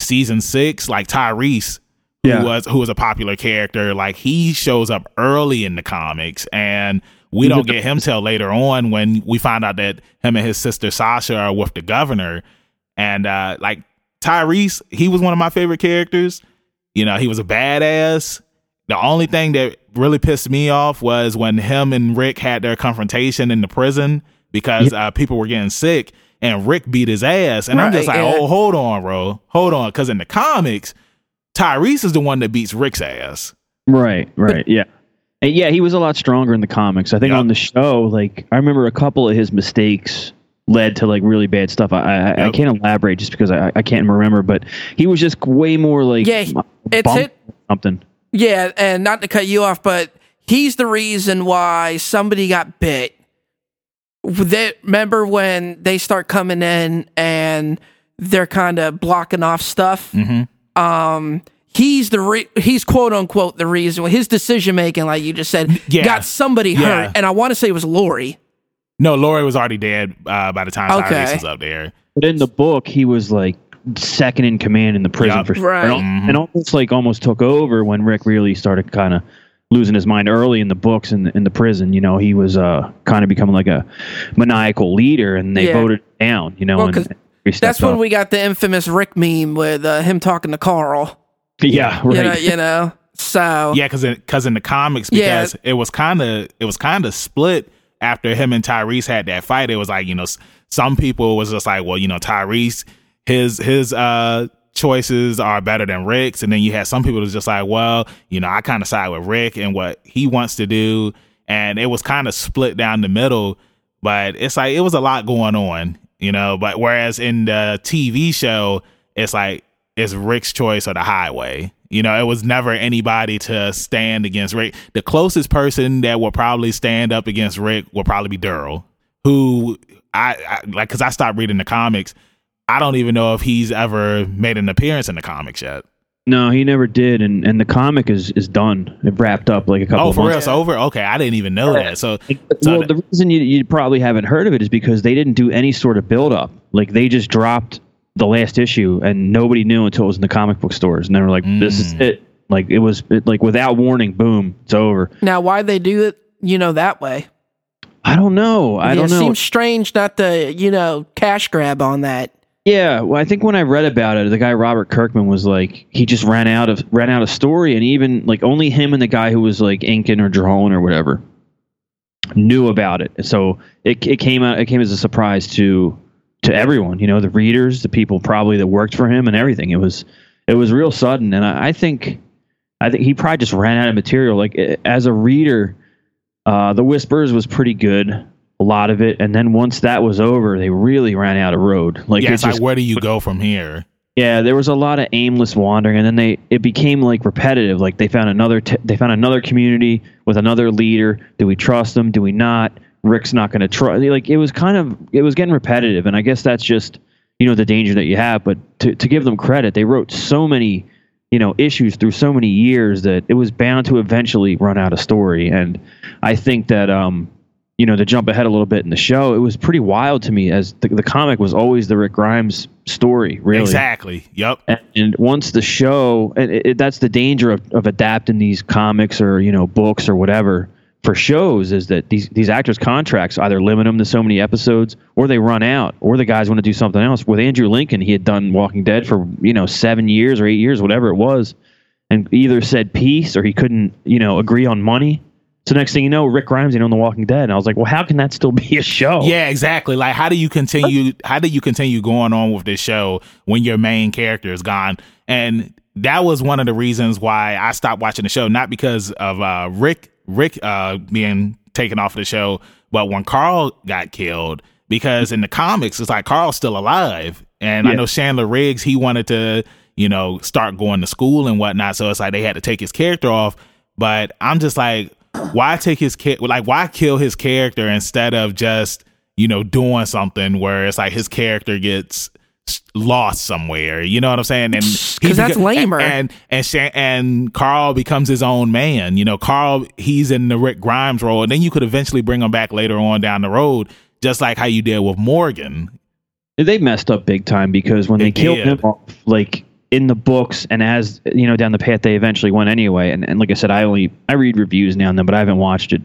season six, like Tyrese, Yeah. who was who was a popular character. Like he shows up early in the comics, and we don't get him till later on when we find out that him and his sister Sasha are with the governor. And uh like Tyrese, he was one of my favorite characters. You know, he was a badass. The only thing that really pissed me off was when him and Rick had their confrontation in the prison because uh, people were getting sick and Rick beat his ass. And I'm just like, yeah. oh, hold on, bro. Hold on. Because in the comics, Tyrese is the one that beats Rick's ass. Right, right, yeah. And yeah, he was a lot stronger in the comics. I think Yep. on the show, like I remember a couple of his mistakes led to like really bad stuff. I I, I can't elaborate just because I, I can't remember, but he was just way more like Yeah, it's bump it- something. Yeah, and not to cut you off, but he's the reason why somebody got bit. They, remember when they start coming in and they're kind of blocking off stuff? Mm-hmm. Um, he's the re- he's quote unquote the reason his decision making, like you just said, Yeah. got somebody Yeah. hurt, and I want to say it was Lori. No, Lori was already dead uh, by the time Okay. Tyrese was up there. But in the book, he was like second in command in the prison Yup. for sure. Right. And, al- Mhm. and almost like almost took over when Rick really started kind of losing his mind early in the books in in the prison. You know, he was uh kind of becoming like a maniacal leader, and they Yeah. voted down. You know, Well, and 'cause he stepped That's when we got the infamous Rick meme with uh, him talking to Carl. yeah right. You know, you know. So Yeah, because because in the comics, Yeah. because it was kind of it was kind of split after him and Tyrese had that fight. It was like you know s- some people was just like, well, you know, Tyrese his his uh choices are better than Rick's, and then you had some people was just like, well, you know, I kind of side with Rick and what he wants to do, and it was kind of split down the middle. But it's like it was a lot going on, you know. But whereas in the TV show, it's like it's Rick's choice or the highway. You know, it was never anybody to stand against Rick. The closest person that will probably stand up against Rick will probably be Daryl, who I, I like because I stopped reading the comics. I don't even know if he's ever made an appearance in the comics yet. No, he never did, and and the comic is is done. It wrapped up like a couple. Oh, of for real? months. It's over? Okay, I didn't even know that. So, so well, th- the reason you, you probably haven't heard of it is because they didn't do any sort of build up. Like they just dropped the last issue, and nobody knew until it was in the comic book stores, and they were like, "This is Mm. it." Like it was it, like without warning, boom, it's over. Now, why they do it, you know, that way? I don't know. I Yeah, don't It know. seems strange not to, you know, cash grab on that. Yeah, well, I think when I read about it, the guy Robert Kirkman was like, he just ran out of ran out of story, and even like only him and the guy who was like inking or drawing or whatever knew about it. So it it came out it came as a surprise to to everyone, you know, the readers, the people probably that worked for him, and everything. It was it was real sudden, and I, I think I think he probably just ran out of material. Like as a reader, uh, the Whisperers was pretty good. A lot of it, and then once that was over, they really ran out of road. Like yeah, it's just like where do you go from here? yeah, there was a lot of aimless wandering, and then they it became like repetitive. Like they found another t- they found another community with another leader. Do we trust them? Do we not? Rick's not going to try. Like it was kind of it was getting repetitive, and I guess that's just you know the danger that you have. But to to give them credit, they wrote so many you know issues through so many years that it was bound to eventually run out of story. And I think that um you know to jump ahead a little bit in the show, it was pretty wild to me as the, the comic was always the Rick Grimes story. Really, Exactly. Yep. and, and once the show and it, it, that's the danger of, of adapting these comics or you know books or whatever for shows is that these these actors contracts either limit them to so many episodes or they run out or the guys want to do something else with andrew lincoln he had done walking dead for you know seven years or eight years whatever it was and either said peace or he couldn't you know agree on money so next thing you know rick grimes ain't on the walking dead and i was like well how can that still *laughs* be a show Yeah, exactly. Like, how do you continue? How do you continue going on with this show when your main character is gone? And that was one of the reasons why I stopped watching the show. Not because of uh, Rick Rick uh, being taken off the show, but when Carl got killed. Because in the comics, it's like Carl's still alive, and I know Chandler Riggs. He wanted to, you know, start going to school and whatnot. So it's like they had to take his character off. But I'm just like, why take his kid? Like, why kill his character instead of just you know doing something where it's like his character gets lost somewhere? You know what I'm saying? And he 'Cause that's beca- lamer. And and Shan- and Carl becomes his own man. You know, Carl he's in the Rick Grimes role, and then you could eventually bring him back later on down the road, just like how you did with Morgan. they messed up big time because when They they, killed did. him off, like in the books and as you know down the path they eventually went anyway. And, and like I said, I only I read reviews now and then, but I haven't watched it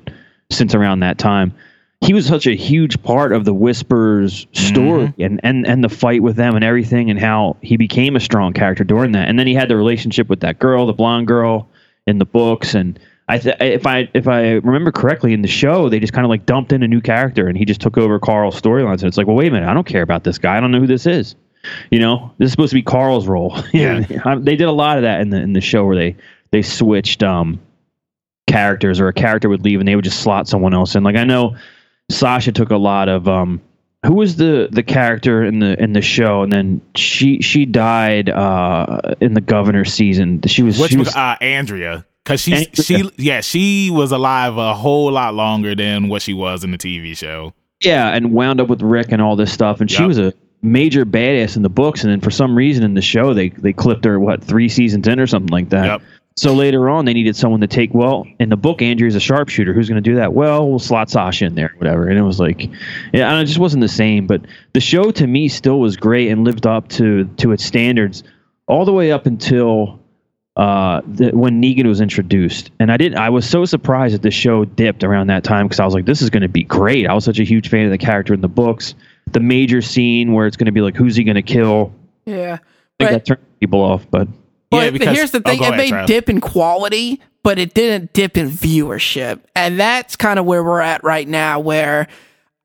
since around that time. He was such a huge part of the Whisperers story mm-hmm. and, and and the fight with them and everything, and how he became a strong character during that. And then he had the relationship with that girl, the blonde girl, in the books. And I th- if I if I remember correctly in the show, they just kind of like dumped in a new character, and he just took over Carl's storylines. And it's like, well, wait a minute, I don't care about this guy. I don't know who this is. You know, this is supposed to be Carl's role. *laughs* Yeah. They did a lot of that in the in the show where they they switched um characters or a character would leave and they would just slot someone else in. Like I know Sasha took a lot of um who was the the character in the in the show and then she she died uh in the governor season. She was Which she was was uh, Andrea. Cause she Andrea. she yeah she was alive a whole lot longer than what she was in the TV show. Yeah, and wound up with Rick and all this stuff, and she was a major badass in the books, and then for some reason in the show they they clipped her what three seasons in or something like that. Yep. So later on they needed someone to take. Well, in the book, Andrea's a sharpshooter. Who's going to do that? Well, we'll slot Sasha in there, whatever. And it was like, yeah, and it just wasn't the same. But the show to me still was great and lived up to to its standards all the way up until uh, the, when Negan was introduced, and I didn't. I was so surprised that the show dipped around that time because I was like, "This is going to be great." I was such a huge fan of the character in the books. The major scene where it's going to be like, "Who's he going to kill?" Yeah. I think But- that turned people off, but But Yeah, because- here's the oh, thing: go it ahead, may dip in quality, but it didn't dip in viewership, and that's kind of where we're at right now. Where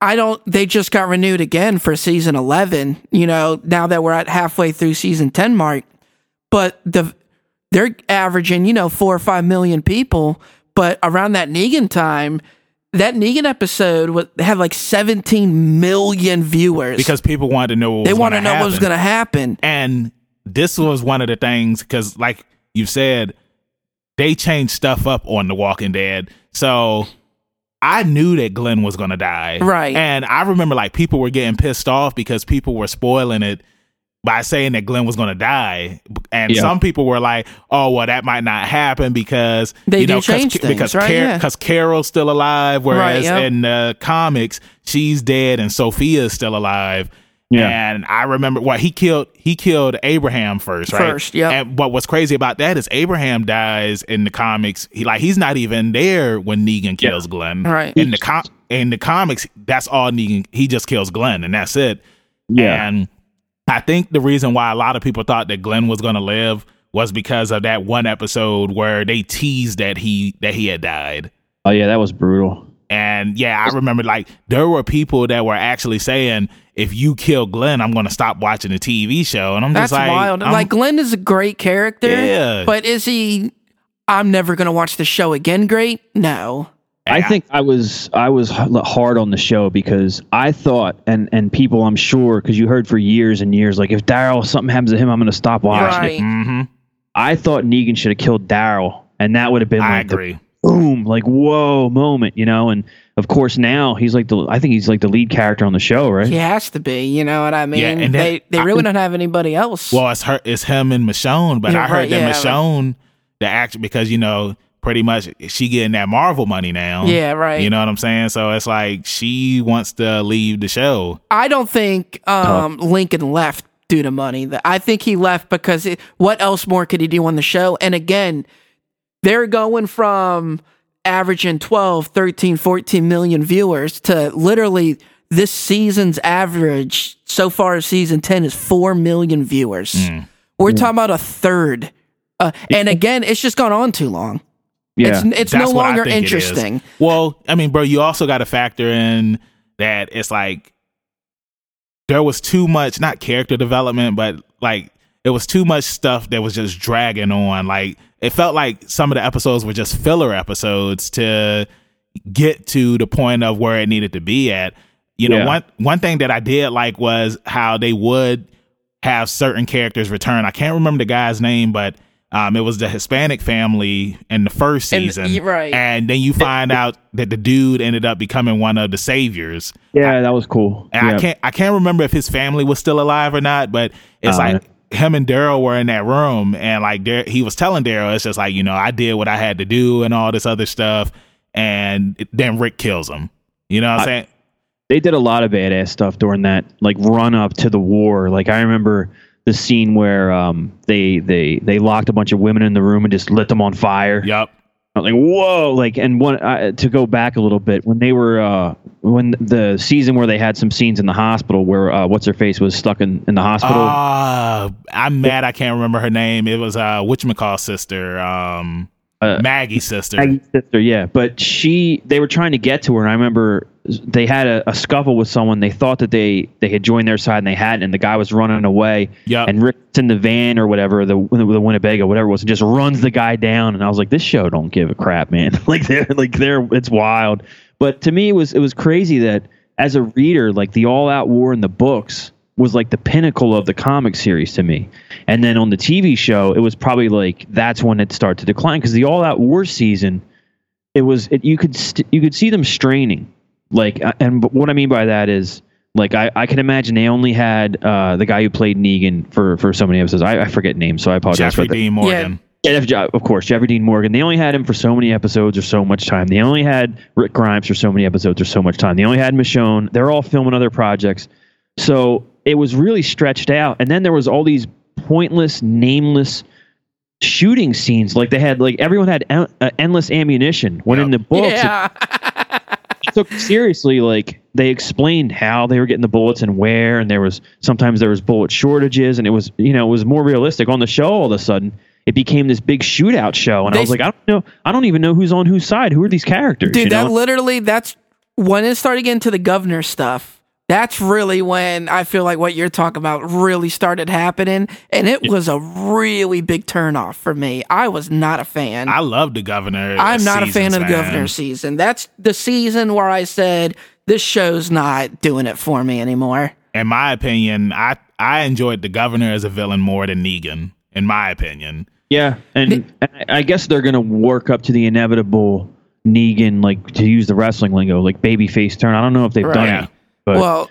I don't, they just got renewed again for season eleven. You know, now that we're at halfway through season ten mark, but the they're averaging, you know, four or five million people. But around that Negan time, that Negan episode was, had like 17 million viewers Because people wanted to know what they was want to know what was going to happen. And this was one of the things because, like you said, they changed stuff up on The Walking Dead. So I knew that Glenn was going to die. Right. And I remember like people were getting pissed off because people were spoiling it by saying that Glenn was going to die. And Yeah. some people were like, oh, well, that might not happen because, They you do change things, because, right? Yeah. because Carol's still alive, whereas Right, yep. in the comics, she's dead and Sophia's still alive. Yeah. And I remember well he killed he killed Abraham first, right? First, yep. And but what's crazy about that is Abraham dies in the comics. He like he's not even there when Negan kills Glenn. Right. In the com- in the comics, that's all Negan he just kills Glenn and that's it. Yeah. And I think the reason why a lot of people thought that Glenn was gonna live was because of that one episode where they teased that he that he had died. Oh yeah, that was brutal. And yeah, I remember like there were people that were actually saying, if you kill Glenn, I'm going to stop watching the TV show. And I'm That's just like, that's wild. I'm- like Glenn is a great character. Yeah. But is he? I'm never gonna watch the show again. Great? No. I think I was I was hard on the show because I thought and and people I'm sure because you heard for years and years like if Daryl something happens to him I'm going to stop watching Right. it. Mhm. I thought Negan should have killed Daryl and that would have been I like the agree. boom like whoa moment you know and of course now he's like the I think he's like the lead character on the show right He has to be. You know what I mean? Yeah, and that- they they really don't have anybody else. Well, it's her, it's him and Michonne, but Yeah, I heard right, that yeah, Michonne, the actor, because you know, pretty much she getting that Marvel money now. Yeah, right. You know what I'm saying? So it's like she wants to leave the show. I don't think um, Lincoln left due to money. The- I think he left because it, what else more could he do on the show? And again, they're going from averaging 12, 13, 14 million viewers to literally this season's average so far of season 10 is 4 million viewers. We're talking about a third. Uh, and again, it's just gone on too long. Yeah It's, it's no That's what I longer think it is. interesting. Well, I mean, bro, you also got to factor in that it's like there was too much, not character development, but like it was too much stuff that was just dragging on. Like it felt like some of the episodes were just filler episodes to get to the point of where it needed to be at. You know, Yeah. one one thing that I did like was how they would have certain characters return. I can't remember the guy's name, but um, it was the Hispanic family in the first season, y- right. And then you find out that the dude ended up becoming one of the saviors. yeah that was cool And yeah. I can't I can't remember if his family was still alive or not, but it's Uh, like him and Daryl were in that room, and like Dar- he was telling Daryl, it's just like you know I did what I had to do and all this other stuff, and it- then Rick kills him. You know what I'm saying? they did a lot of badass stuff during that like run up to the war. Like I remember the scene where um they they they locked a bunch of women in the room and just lit them on fire. Yep. Like whoa, like and one uh, to go back a little bit when they were uh when the season where they had some scenes in the hospital where uh what's her face was stuck in in the hospital. Ah, I'm mad. I can't remember her name. It was uh, whatchamacall's sister, um, Uh, Maggie's sister. Maggie's sister, yeah. But she, they were trying to get to her, and I remember they had a, a scuffle with someone. They thought that they they had joined their side, and they hadn't. And the guy was running away. Yup. And Rick's in the van or whatever, the the Winnebago, whatever it was, and just runs the guy down. And I was like, this show don't give a crap, man. *laughs* like they're like they're it's wild. But to me, it was it was crazy that as a reader, like the all out war in the books was like the pinnacle of the comic series to me. And then on the TV show, it was probably like that's when it started to decline because the all out war season, it was it, you could st- you could see them straining. Like uh, and what I mean by that is like I, I can imagine they only had uh, the guy who played Negan for for so many episodes. I, I forget names, so I apologize Jeffrey for that. Dean Morgan. Yeah, Jeff- of course, Jeffrey Dean Morgan. They only had him for so many episodes or so much time. They only had Rick Grimes for so many episodes or so much time. They only had Michonne. They're all filming other projects. So it was really stretched out. And then there was all these pointless, nameless shooting scenes. Like they had, like everyone had en- uh, endless ammunition. When in the books, it *laughs* took seriously like they explained how they were getting the bullets and where and there was sometimes there was bullet shortages and it was you know it was more realistic on the show all of a sudden it became this big shootout show and i was like i don't know i don't even know who's on whose side who are these characters Dude, you that literally that's when it started getting to the governor stuff. That's really when I feel like what you're talking about really started happening, and it was a really big turnoff for me. I was not a fan. I love the governor. I'm not a fan of the man. governor season. That's the season where I said this show's not doing it for me anymore. In my opinion, I I enjoyed the governor as a villain more than Negan. In my opinion, yeah and, and I- i guess they're gonna work up to the inevitable negan like to use the wrestling lingo like baby face turn i don't know if they've done Right. it but well,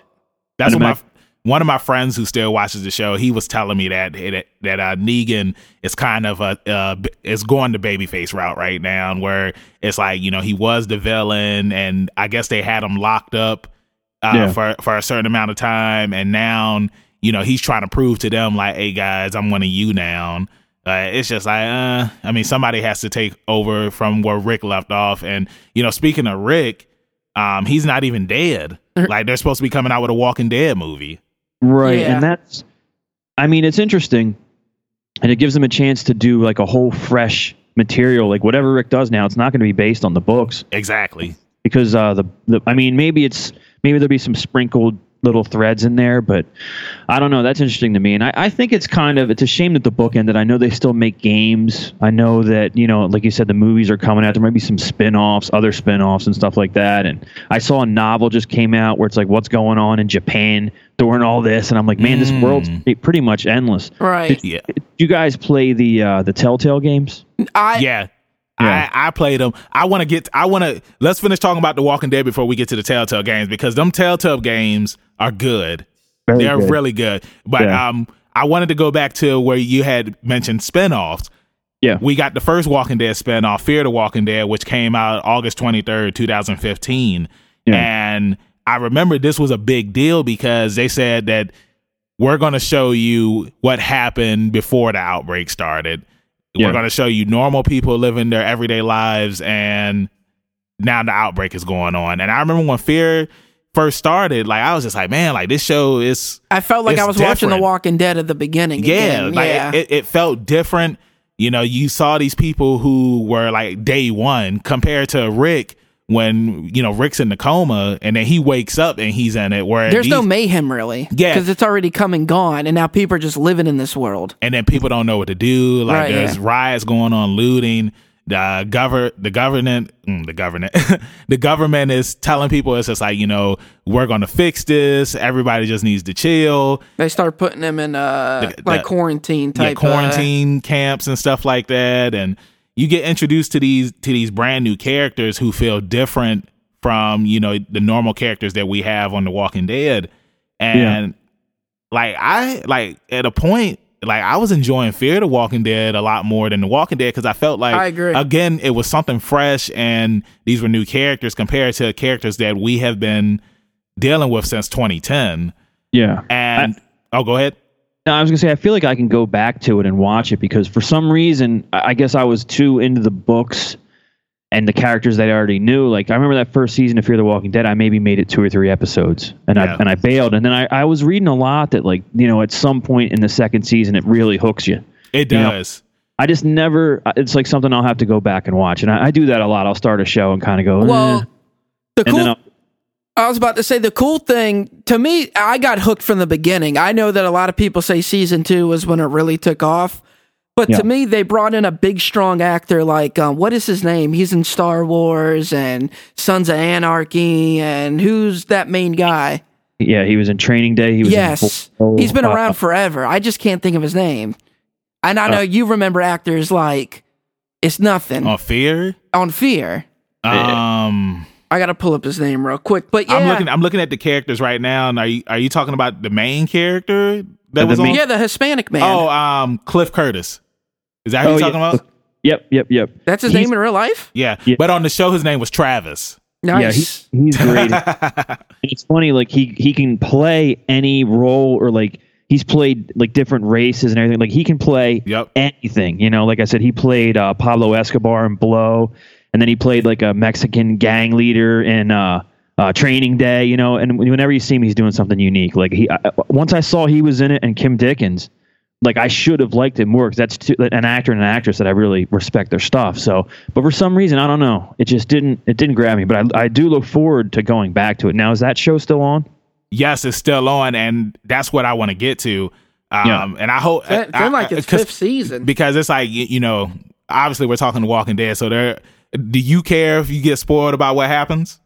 that's what my one of my friends who still watches the show. He was telling me that that, that uh, Negan is kind of a uh, is going the babyface route right now, where it's like you know he was the villain, and I guess they had him locked up uh, Yeah. for for a certain amount of time, and now you know he's trying to prove to them like, hey guys, I'm one of you now. Uh, it's just like, uh, I mean, somebody has to take over from where Rick left off, and you know, speaking of Rick, um, he's not even dead. *laughs* Like they're supposed to be coming out with a Walking Dead movie. Right. Yeah. And that's, I mean, it's interesting. And it gives them a chance to do like a whole fresh material. Like whatever Rick does now, it's not going to be based on the books Exactly. because, uh, the, the, I mean, maybe it's, maybe there'll be some sprinkled little threads in there, but I don't know. That's interesting to me. And I, I think it's kind of, it's a shame that the book ended. I know they still make games. I know that, you know, like you said, the movies are coming out. There might be some spin offs, other spin offs and stuff like that. And I saw a novel just came out where it's like, what's going on in Japan during all this. And I'm like, man, this Mm. world's pretty much endless. Right. Yeah. Did you guys play the, uh, the Telltale games? I Yeah. Yeah. I, I played them. I want to get. I want to. Let's finish talking about the Walking Dead before we get to the Telltale games because them Telltale games are good. Very They're good. really good. But Yeah. um, I wanted to go back to where you had mentioned spinoffs. Yeah. We got the first Walking Dead spinoff, Fear the Walking Dead, which came out August twenty third, two thousand fifteen, Yeah. and I remember this was a big deal because they said that we're going to show you what happened before the outbreak started. Yeah. We're going to show you normal people living their everyday lives, and now the outbreak is going on. And I remember when Fear first started, like I was just like, man, like this show is I felt like I was watching The. Walking Dead at the beginning. yeah, again. like yeah. It, it felt different. You know, you saw these people who were like day one compared to Rick when you know Rick's in the coma and then he wakes up and he's in it. Where There's no mayhem really. Yeah. Because it's already come and gone, and now people are just living in this world. and then people don't know what to do. Like Right, there's yeah. riots going on, looting. The gover the government, mm, the government, *laughs* the government is telling people it's just like you know we're going to fix this. Everybody just needs to chill. They start putting them in uh The- like the- quarantine yeah, type uh, quarantine camps and stuff like that, and you get introduced to these to these brand new characters who feel different from you know the normal characters that we have on The Walking Dead, and like I like at a point. Like I was enjoying Fear the Walking Dead a lot more than The Walking Dead because I felt like I agree. again it was something fresh and these were new characters compared to characters that we have been dealing with since 2010. Yeah. And oh, go ahead. No, I was gonna say I feel like I can go back to it and watch it because for some reason I I guess I was too into the books and the characters that I already knew. Like I remember that first season of Fear the Walking Dead, I maybe made it two or three episodes and Yeah. I and I bailed. And then I, I was reading a lot that like you know at some point in the second season it really hooks you. It You know, does. I just never. It's like something I'll have to go back and watch, and I, I do that a lot. I'll start a show and kind of go. eh. Well, the and cool then I'll, I was about to say the cool thing to me, I got hooked from the beginning. I know that a lot of people say season two was when it really took off, but Yeah. to me, they brought in a big, strong actor like um, what is his name? He's in Star Wars and Sons of Anarchy, and who's that main guy? yeah, he was in Training Day. He was. Yes, in he's been uh, around forever. I just can't think of his name. And I know Uh, you remember actors like it's nothing On Fear. on Fear. Um, I gotta pull up his name real quick, but yeah, I'm looking. I'm looking at the characters right now. And are you are you talking about the main character that The was main- on? yeah, the Hispanic man. Oh, um, Cliff Curtis. Is that who Oh, you're yeah. talking about? Yep, yep, yep. That's his he's- name in real life. Yeah. Yeah. But on the show, his name was Travis. Nice. Yeah, he, he's great. *laughs* It's funny, like he he can play any role or like he's played like different races and everything. Like he can play Yep. anything. You know, like I said, he played uh, Pablo Escobar in Blow, and then he played like a Mexican gang leader in uh, uh, Training Day. You know, and whenever you see him, he's doing something unique. Like he, I, once I saw he was in it, and Kim Dickens. Like I should have liked it more because that's two, an actor and an actress that I really respect their stuff. So, but for some reason I don't know, it just didn't it didn't grab me. But I, I do look forward to going back to it. Now is that show still on? yes, it's still on, and that's what I want to get to. Um, Yeah. and I hope They're, I- they're like I- its 'cause- fifth season. because it's like you, you know, obviously we're talking Walking Dead, so there. Do you care if you get spoiled about what happens?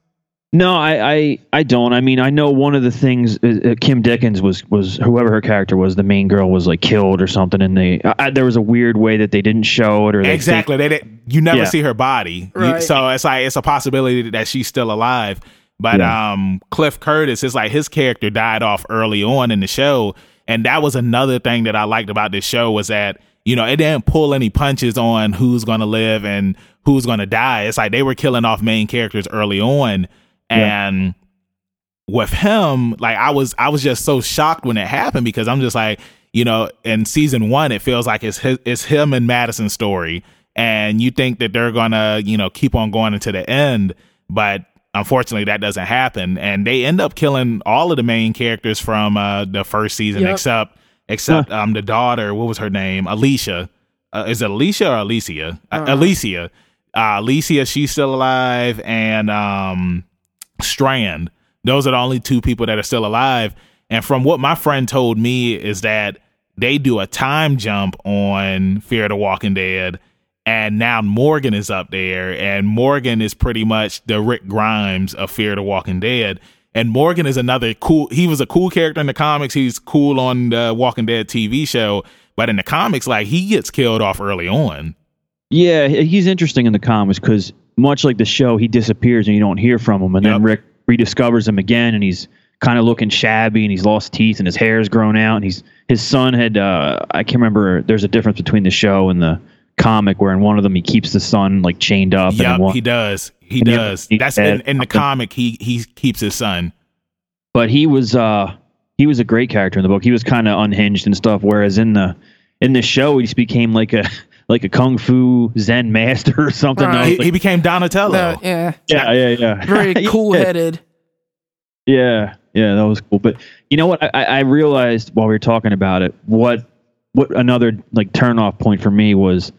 No, I, I, I don't. I mean, I know one of the things uh, uh, Kim Dickens was was whoever her character was, the main girl was like killed or something, and they I, I- there was a weird way that they didn't show it or they Exactly. They didn't. You never Yeah. see her body, You- so it's like it's a possibility that she's still alive. But Yeah. um, Cliff Curtis, it's like his character died off early on in the show, and that was another thing that I liked about this show was that you know it didn't pull any punches on who's gonna live and who's gonna die. It's like they were killing off main characters early on, Yeah. and with him, like I was I was just so shocked when it happened because I'm just like, you know, in season one, it feels like it's his, it's him and Madison's story, and you think that they're gonna, you know, keep on going into the end, but unfortunately that doesn't happen, and they end up killing all of the main characters from uh, the first season Yep. except except um the daughter, what was her name, Alicia. Uh, is it Alicia or Alicia? Uh. Alicia. Uh, Alicia, she's still alive, and um, Strand. Those are the only two people that are still alive. And from what my friend told me is that they do a time jump on Fear the Walking Dead, and now Morgan is up there, and Morgan is pretty much the Rick Grimes of Fear the Walking Dead. And Morgan is another cool. He was a cool character in the comics. He's cool on the Walking Dead TV show, but in the comics, like he gets killed off early on. Yeah, he's interesting in the comics because much like the show, he disappears and you don't hear from him, and Yep. then Rick rediscovers him again, and he's kind of looking shabby, and he's lost teeth, and his hair's grown out, and he's his son had uh, I can't remember. There's a difference between the show and the comic, where in one of them he keeps the son like chained up, and Yep, in one, he does. He And does. other- That's he's in, in the comic. He he keeps his son. but he was uh he was a great character in the book. He was kind of unhinged and stuff. Whereas in the in the show, he just became like a *laughs* like a kung fu Zen master *laughs* or something. Right. He, like, he became Donatello. Uh, yeah, yeah, yeah, yeah. *laughs* very cool headed. Yeah, yeah, that was cool. But you know what? I, I realized while we were talking about it, what what another like turn off point for me was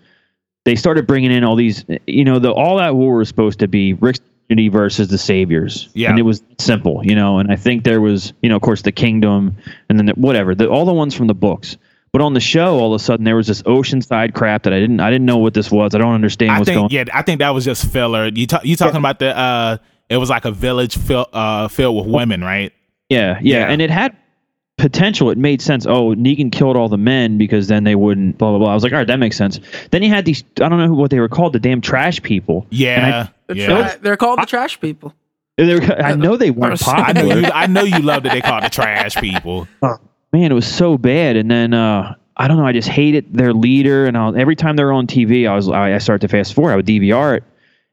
they started bringing in all these. You know, the all that war was supposed to be Rick's community versus the Saviors. Yeah. and it was simple. You know, and I think there was you know, of course, the Kingdom, and then the, whatever, the, all the ones from the books. But on the show, all of a sudden there was this oceanside crap that I didn't I didn't know what this was. I don't understand I what's think going. yeah, I think that was just filler. You ta- you talking about the uh it was like a village fill, uh filled with women, right? Yeah, yeah, Yeah. and it had potential. It made sense. Oh, Negan killed all the men because then they wouldn't. Blah blah blah. I was like, all right, that makes sense. Then you had these. I don't know what they were called. The damn trash people. Yeah. The yeah. tra- they're called the trash people. They were, I know they weren't Or- I know popular. you I know you love that they called the trash people. *laughs* Man, it was so bad. And then uh, I don't know. I just hated their leader. And I'll, every time they were on TV, I was I, I started to fast forward. I would DVR it,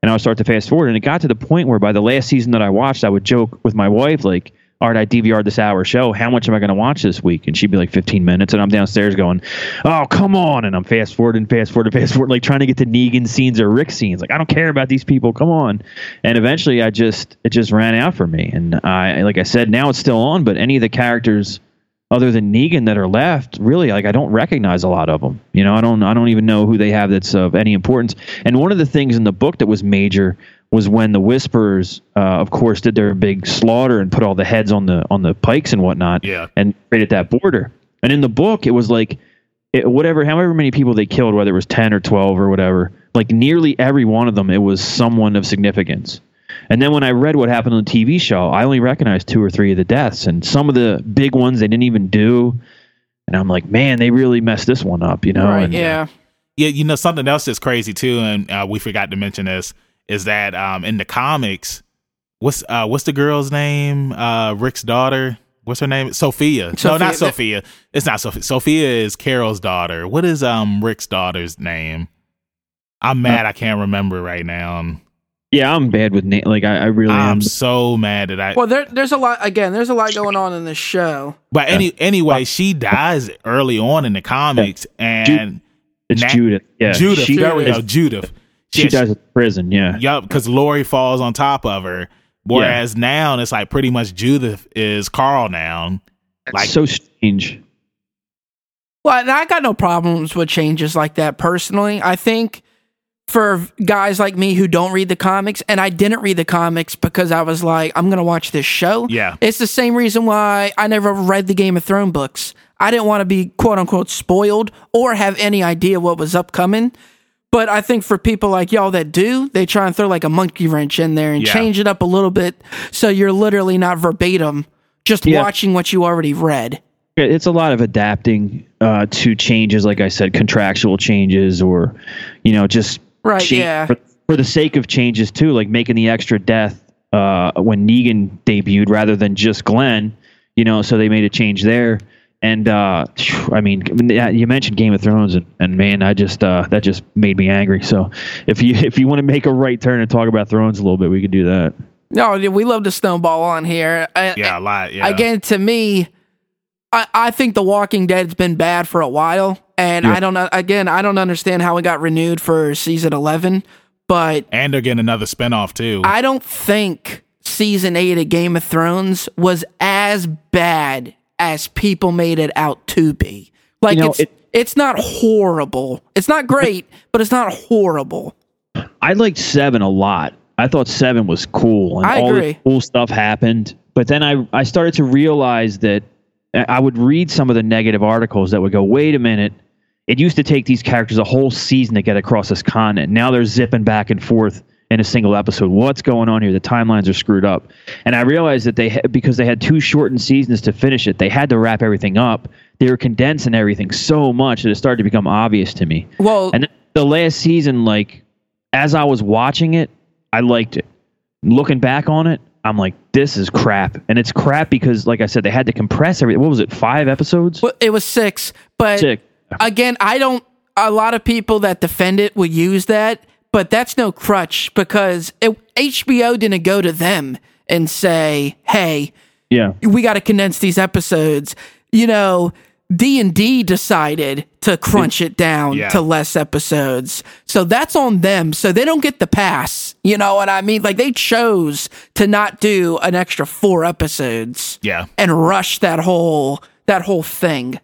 and I would start to fast forward. And it got to the point where by the last season that I watched, I would joke with my wife like. All right, I DVR'd this hour show. How much am I going to watch this week? And she'd be like 15 minutes. And I'm downstairs going, oh, come on. And I'm fast forwarding, fast forwarding, fast forward, like trying to get to Negan scenes or Rick scenes. Like, I don't care about these people. Come on. And eventually I just, it just ran out for me. And I, like I said, now it's still on, but any of the characters other than Negan that are left, really, like I don't recognize a lot of them. You know, I don't, I don't even know who they have that's of any importance. And one of the things in the book that was major was when the Whisperers, uh, of course, did their big slaughter and put all the heads on the on the pikes and whatnot, Yeah. and created that border. And in the book, it was like it, whatever, however many people they killed, whether it was ten or twelve or whatever, like nearly every one of them, it was someone of significance. And then when I read what happened on the TV show, I only recognized two or three of the deaths, and some of the big ones they didn't even do. And I'm like, man, they really messed this one up, you know? right? And, Yeah. Yeah, you know something else that's crazy too, and uh, we forgot to mention this is that um in the comics, what's uh what's the girl's name? Uh Rick's daughter. What's her name? Sophia. No, not Sophia. It's not Sophia. Sophia is Carol's daughter. What is um Rick's daughter's name? I'm mad. I can't remember right now. yeah, I'm bad with na- like I, I really am. I'm so mad that I. Well, there, there's a lot. Again, there's a lot going on in this show. But any anyway, she dies early on in the comics, and It's Na- Judith. Yeah, Judith. She, there we go, Judith. Judith. she dies in prison. Yeah, Yup, because Lori falls on top of her. Whereas now it's like pretty much Judith is Carl now. Like so strange. Well, and I got no problems with changes like that personally. I think for guys like me who don't read the comics, and I didn't read the comics because I was like, I'm going to watch this show. Yeah. It's the same reason why I never read the Game of Thrones books. I didn't want to be quote unquote spoiled or have any idea what was upcoming. But I think for people like y'all that do, they try and throw like a monkey wrench in there and Yeah. change it up a little bit so you're literally not verbatim, just Yeah. watching what you already read. It's a lot of adapting uh, to changes, like I said, contractual changes, or you know, just Right, change yeah. for, for the sake of changes too, like making the extra death uh, when Negan debuted rather than just Glenn. You know, so they made a change there. And uh, I mean, yeah, you mentioned Game of Thrones, and, and man, I just uh, that just made me angry. So if you *laughs* if you want to make a right turn and talk about Thrones a little bit, we could do that. No, we love to snowball on here. I- Yeah, a lot. Yeah. Again, to me, I, I think The Walking Dead's been bad for a while, and I don't know. Again, I don't understand how it got renewed for season eleven, but and they're getting another spinoff too. I don't think season eight of Game of Thrones was as bad as people made it out to be. Like You know, it's it- it's not horrible. It's not great, but it's not horrible. I liked seven a lot. I thought seven was cool, and I all agree. the cool stuff happened. But then I I started to realize that I I would read some of the negative articles that would go, "Wait a minute." It used to take these characters a whole season to get across this continent. Now they're zipping back and forth in a single episode. What's going on here? The timelines are screwed up. And I realized that they ha- because they had two shortened seasons to finish it, they had to wrap everything up. They were condensing everything so much that it started to become obvious to me. Well, And the last season, like, as I was watching it, I liked it. Looking back on it, I'm like, this is crap. And it's crap because, like I said, they had to compress everything. What was it, five episodes? Well, it was six, but Six. again, I don't. A lot of people that defend it will use that, but that's no crutch because it, HBO didn't go to them and say, "Hey, Yeah. we got to condense these episodes." You know, D and D decided to crunch it down Yeah. to less episodes, so that's on them. So they don't get the pass. You know what I mean? Like they chose to not do an extra four episodes yeah. and rush that whole that whole thing.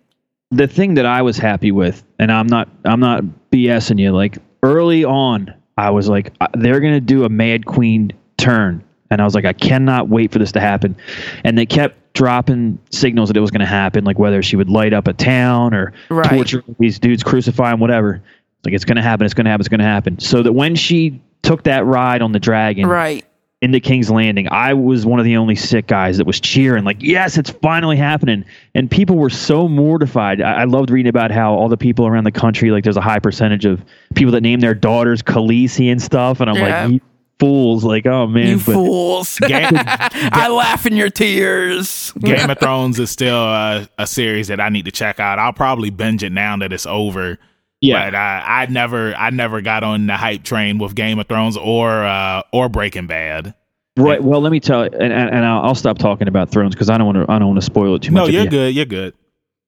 The thing that I was happy with, and I'm not, I'm not BSing you. Like early on, I was like, uh, they're gonna do a Mad Queen turn, and I was like, I cannot wait for this to happen. And they kept dropping signals that it was going to happen, like whether she would light up a town or Right. torture these dudes, crucify them, whatever. Like it's going to happen. It's going to happen. It's going to happen. So that when she took that ride on the dragon Right. Into King's Landing, I was one of the only sick guys that was cheering, like, yes, it's finally happening. And people were so mortified. I, I loved reading about how all the people around the country, like, there's a high percentage of people that name their daughters Khaleesi and stuff. And I'm Yeah. like, you fools. Like, oh, man. You but- fools. Game, *laughs* I laugh in your tears. Game of Thrones is still a, a series that I need to check out. I'll probably binge it now that it's over. Yeah. But uh, I never, I never got on the hype train with Game of Thrones or uh, or Breaking Bad. Right. Well, let me tell you, and, and, and I'll, I'll stop talking about Thrones because I don't want to. I don't want to spoil it too much. No, you're good. You're good.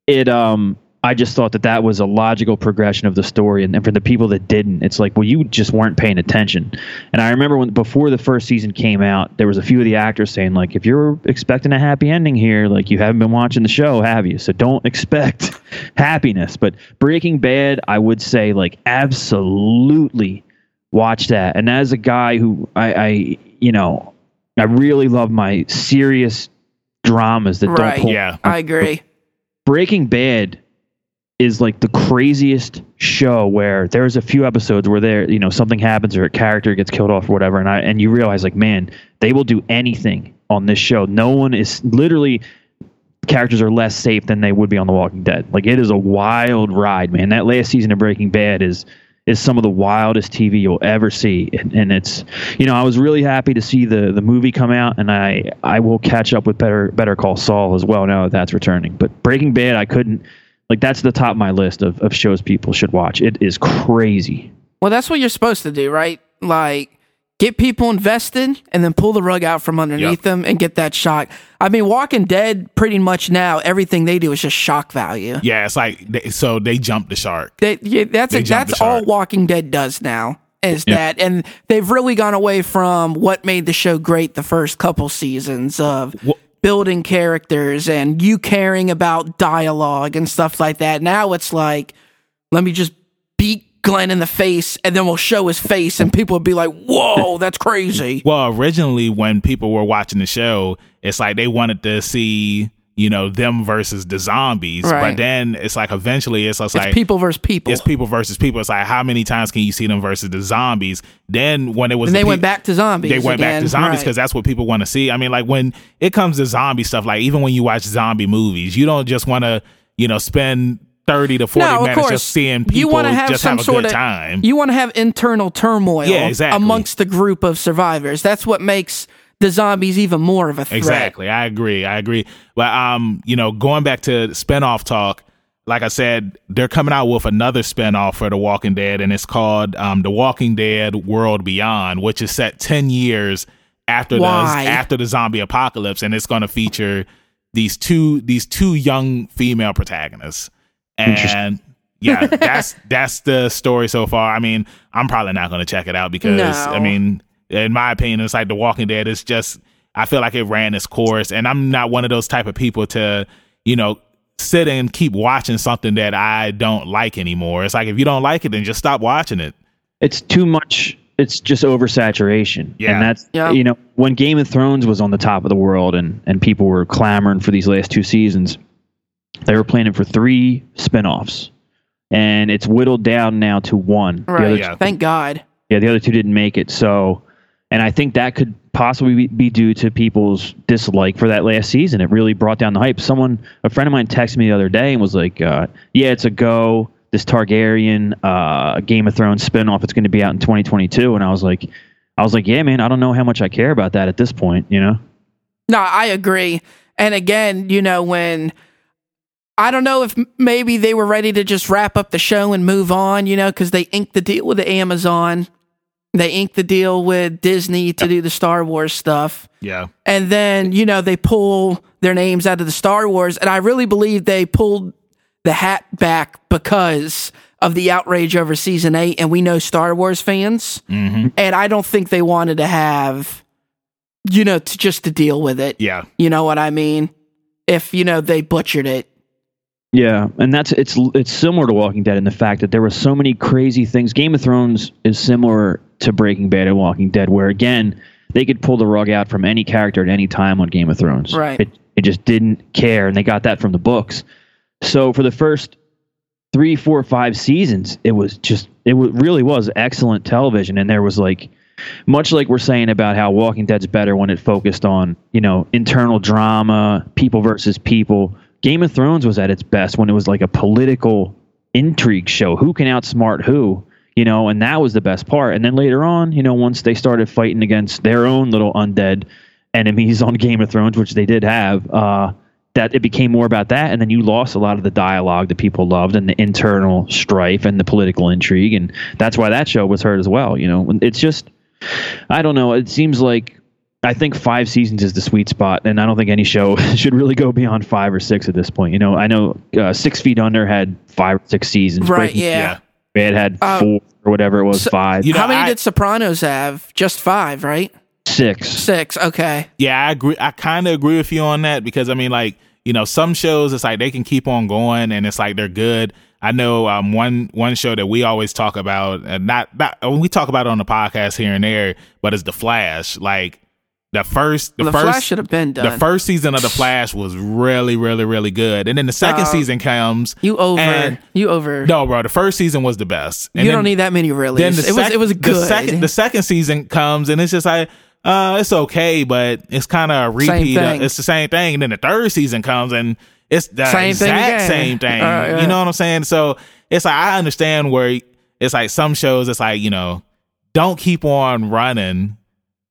It um, I just thought that that was a logical progression of the story, and, and for the people that didn't, it's like, well, you just weren't paying attention. And I remember when before the first season came out, there was a few of the actors saying like, if you're expecting a happy ending here, like you haven't been watching the show, have you? So don't expect *laughs* happiness. But Breaking Bad, I would say like absolutely watch that. And as a guy who I, I you know, I really love my serious dramas that Right. don't pull Yeah. I agree. Breaking Bad is like the craziest show where there's a few episodes where there you know something happens or a character gets killed off or whatever and I and you realize like man they will do anything on this show. No one is literally characters are less safe than they would be on The Walking Dead. Like it is a wild ride man. That last season of Breaking Bad is is some of the wildest TV you'll ever see, and, and it's you know I was really happy to see the the movie come out, and I I will catch up with Better Better Call Saul as well now that that's returning. But Breaking Bad, I couldn't like that's the top of my list of, of shows people should watch. It is crazy. Well, that's what you're supposed to do, right? Like, get people invested and then pull the rug out from underneath Yep. them and get that shock. I mean, Walking Dead, pretty much now, everything they do is just shock value. Yeah, it's like they, so they jumped the shark. They, yeah, that's They jumped that's the all. Walking Dead does now. Is Yeah. that and they've really gone away from what made the show great the first couple seasons of Wha- building characters and you caring about dialogue and stuff like that. Now it's like, let me just beat Glenn in the face and then we'll show his face and people will be like, whoa, *laughs* that's crazy. Well, originally when people were watching the show, it's like they wanted to see you know them versus the zombies, Right. but then it's like eventually it's, just It's like people versus people. it's people versus people. It's like how many times can you see them versus the zombies? Then when it was the they went back to zombies. they went back to zombies Right. because that's what people want to see. I mean, like when it comes to zombie stuff, like even when you watch zombie movies, you don't just want to, you know, spend thirty to forty no, minutes just seeing people you want to have just some have a sort good of time. You want to have internal turmoil Yeah, exactly. amongst the group of survivors. That's what makes the zombies even more of a threat. Exactly. I agree. I agree. But um, you know, going back to spinoff talk, like I said, they're coming out with another spinoff for The Walking Dead, and it's called um, The Walking Dead World Beyond, which is set ten years after Why? the after the zombie apocalypse, and it's going to feature these two these two young female protagonists. And yeah, that's *laughs* that's the story so far. I mean, I'm probably not going to check it out because No. I mean, in my opinion, it's like The Walking Dead. It's just I feel like it ran its course, and I'm not one of those type of people to you know sit and keep watching something that I don't like anymore. It's like if you don't like it, then just stop watching it. it's too much it's just oversaturation Yeah. and that's Yeah. you know when game of thrones was on the top of the world and and people were clamoring for these last two seasons they were planning for three spin-offs and it's whittled down now to one Right. other, Yeah. Thank God. yeah the other two didn't make it so and i think that could possibly be, due to people's dislike for that last season. It really brought down the hype. Someone a friend of mine texted me the other day and was like uh, yeah it's a go this targaryen uh, game of thrones spin-off. It's going to be out in 2022 and i was like i was like yeah man i don't know how much i care about that at this point you know? No, I agree. And again, you know, when I don't know if maybe they were ready to just wrap up the show and move on, you know, because they inked the deal with the Amazon, they inked the deal with Disney to do the Star Wars stuff. Yeah, And then, you know, they pull their names out of the Star Wars. And I really believe they pulled the hat back because of the outrage over season eight. And we know Star Wars fans. hmm And I don't think they wanted to have, you know, to just to deal with it. yeah, You know what I mean? If, you know, they butchered it. Yeah, and that's it's it's similar to Walking Dead in the fact that there were so many crazy things. Game of Thrones is similar to Breaking Bad and Walking Dead, where again they could pull the rug out from any character at any time on Game of Thrones. Right. It it just didn't care, and they got that from the books. So for the first three, four, five seasons, it was just it really was excellent television, and there was like much like we're saying about how Walking Dead's better when it focused on, you know, internal drama, people versus people. Game of Thrones was at its best when it was like a political intrigue show. Who can outsmart who? You know, and that was the best part. And then later on, you know, once they started fighting against their own little undead enemies on Game of Thrones, which they did have, uh, that it became more about that. And then you lost a lot of the dialogue that people loved and the internal strife and the political intrigue. And that's why that show was hurt as well. You know, it's just, I don't know. It seems like I think five seasons is the sweet spot, and I don't think any show *laughs* should really go beyond five or six at this point. You know, I know uh, Six Feet Under had five or six seasons. Right, Breaking yeah. It had Uh, four or whatever it was, so- five, You know, How many I- did Sopranos have? Just five, right? six. Six. Okay. yeah. I agree. I kind of agree with you on that because I mean, like you know, some shows it's like they can keep on going and it's like they're good. I know um, one one show that we always talk about, and not not we talk about it on the podcast here and there, but it's The Flash. Like the first, the, The, first, Flash should have been done. the first season of The Flash was really, really, really good, and then the second Uh, season comes. you over. and- you over. No, bro, the first season was the best. And you then- don't need that many really. then the it was it was the good. second the second season comes and it's just like uh it's okay but it's kind of a repeat of- thing. it's the same thing and then the third season comes and it's the Same thing exact again. same thing Uh, yeah. you know what i'm saying so it's like i understand where it's like some shows it's like you know don't keep on running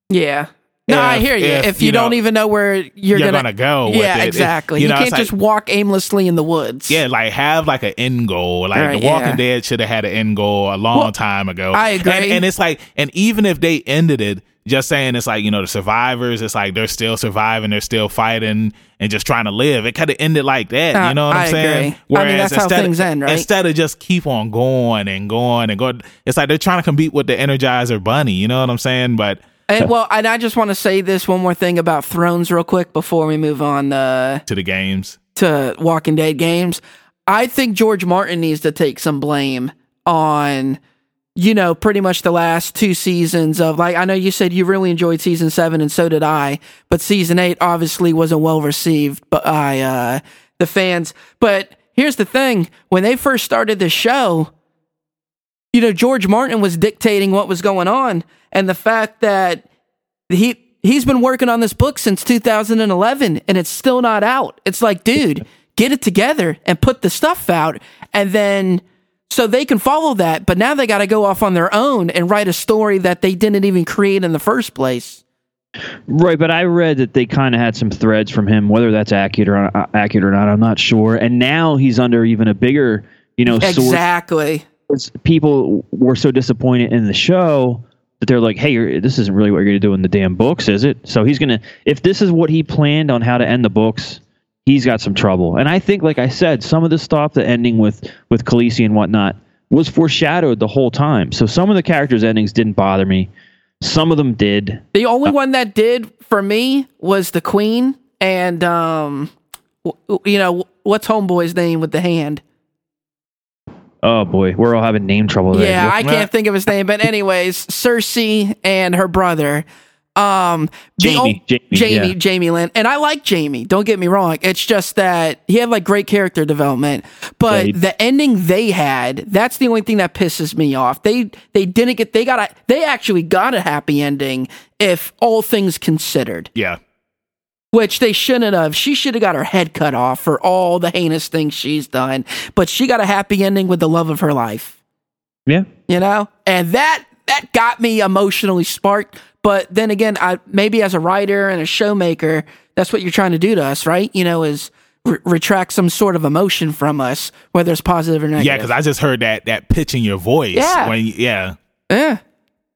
yeah. No, I hear you. If, if, you, you don't even know where you're, you're, gonna, gonna, go with yeah, exactly. you You, know, can't just like- walk aimlessly in the woods. yeah, like have like an end goal. Like Right, The Walking yeah. Dead should have had an end goal a long Well, time ago. I agree. And, and it's like, and even if they ended it, just saying it's like you know the survivors, it's like they're still surviving, they're still fighting, and just trying to live. It could have ended like that. Uh, you know what I I'm saying? agree. I mean, that's how things of, end, right? Instead of just keep on going and going and going, it's like they're trying to compete with the Energizer Bunny. You know what I'm saying? But And, well, and I just want to say this one more thing about Thrones real quick before we move on uh, to the games, to Walking Dead games. I think George Martin needs to take some blame on, you know, pretty much the last two seasons of like I know you said you really enjoyed season seven and so did I, but season eight obviously wasn't well received by uh, the fans. But here's the thing: when they first started the show, you know, George Martin was dictating what was going on, and the fact that he he's been working on this book since 2011 and it's still not out. It's like, dude, *laughs* get it together and put the stuff out, and then so they can follow that. But now they got to go off on their own and write a story that they didn't even create in the first place. Right, but I read that they kind of had some threads from him. Whether that's accurate or uh, accurate or not, I'm not sure. And now he's under even a bigger, you know, source Exactly. Was- people were so disappointed in the show that they're like, hey, you're, this isn't really what you're going to do in the damn books, is it? So he's going to, if this is what he planned on how to end the books, he's got some trouble. And I think, like I said, some of the stuff, the ending with with Khaleesi and whatnot, was foreshadowed the whole time. So some of the characters' endings didn't bother me. Some of them did. The only one that did for me was the Queen and um, w- you know what's Homeboy's name with the hand. Oh boy, we're all having name trouble. There. Yeah, I can't think of his name, but anyways, Cersei and her brother. Um, Jamie, o- Jamie, Jamie, yeah. Jamie Lynn, and I like Jamie. Don't get me wrong. It's just that he had like great character development, but Yeah, he- the ending they had, that's the only thing that pisses me off. They they didn't get they got a they actually got a happy ending if all things considered, Yeah. Which they shouldn't have. She should have got her head cut off for all the heinous things she's done, but she got a happy ending with the love of her life Yeah, you know and that that got me emotionally sparked but then again i maybe as a writer and a showmaker that's what you're trying to do to us right you know is re- retract some sort of emotion from us whether it's positive or negative Yeah, because I just heard that that pitch in your voice. Yeah. When yeah. yeah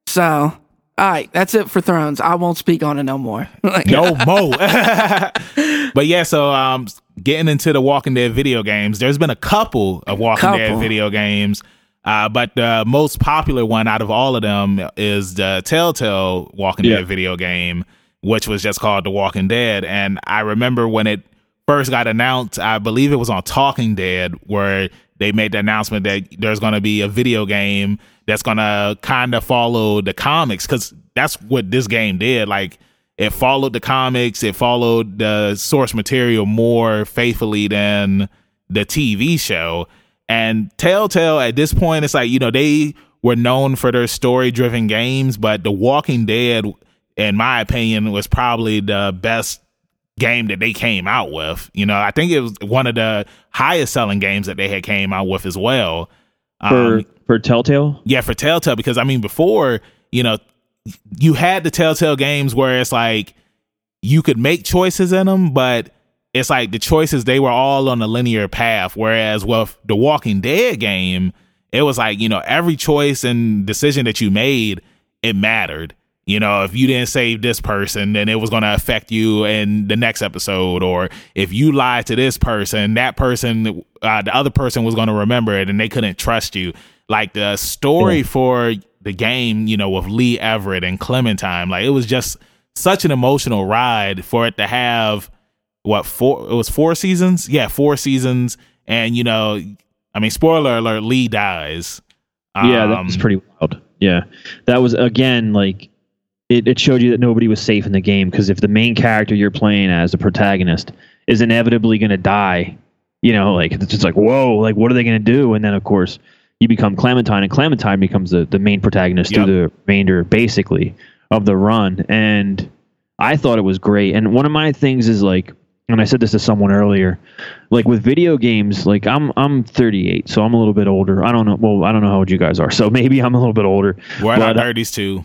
so all right that's it for thrones i won't speak on it no more *laughs* Like, No *laughs* mo. *laughs* but yeah, so um getting into the Walking Dead video games, there's been a couple of Walking Dead video games. Uh, but the most popular one out of all of them is the Telltale Walking Yeah. Dead video game, which was just called The Walking Dead. And I remember when it first got announced, I believe it was on Talking Dead, where they made the announcement that there's going to be a video game that's going to kind of follow the comics because that's what this game did. Like, it followed the comics, it followed the source material more faithfully than the TV show. And Telltale at this point, it's like, you know, they were known for their story driven games, but The Walking Dead, in my opinion, was probably the best game that they came out with. You know, I think it was one of the highest selling games that they had came out with as well. for Um, for Telltale. yeah, for Telltale, because I mean, before, you know, you had the Telltale games where it's like you could make choices in them, but it's like the choices, they were all on a linear path. Whereas with the Walking Dead game, it was like, you know, every choice and decision that you made, it mattered. You know, if you didn't save this person, then it was going to affect you in the next episode. Or if you lied to this person, that person, uh, the other person was going to remember it and they couldn't trust you. Like the story for the game, you know, with Lee Everett and Clementine, like it was just such an emotional ride for it to have what four it was four seasons yeah four seasons and you know i mean spoiler alert lee dies yeah, that Um, was pretty wild. Yeah, that was again like it, it showed you that nobody was safe in the game because if the main character you're playing as the protagonist is inevitably going to die, you know, like it's just like whoa, like what are they going to do? And then of course you become Clementine, and Clementine becomes the the main protagonist Yep. through the remainder basically of the run. And I thought it was great. And one of my things is like, and I said this to someone earlier, like with video games, like I'm I'm 38, so I'm a little bit older. I don't know. Well, I don't know how old you guys are, so *laughs* maybe I'm a little bit older. we're in our but, uh, 30s too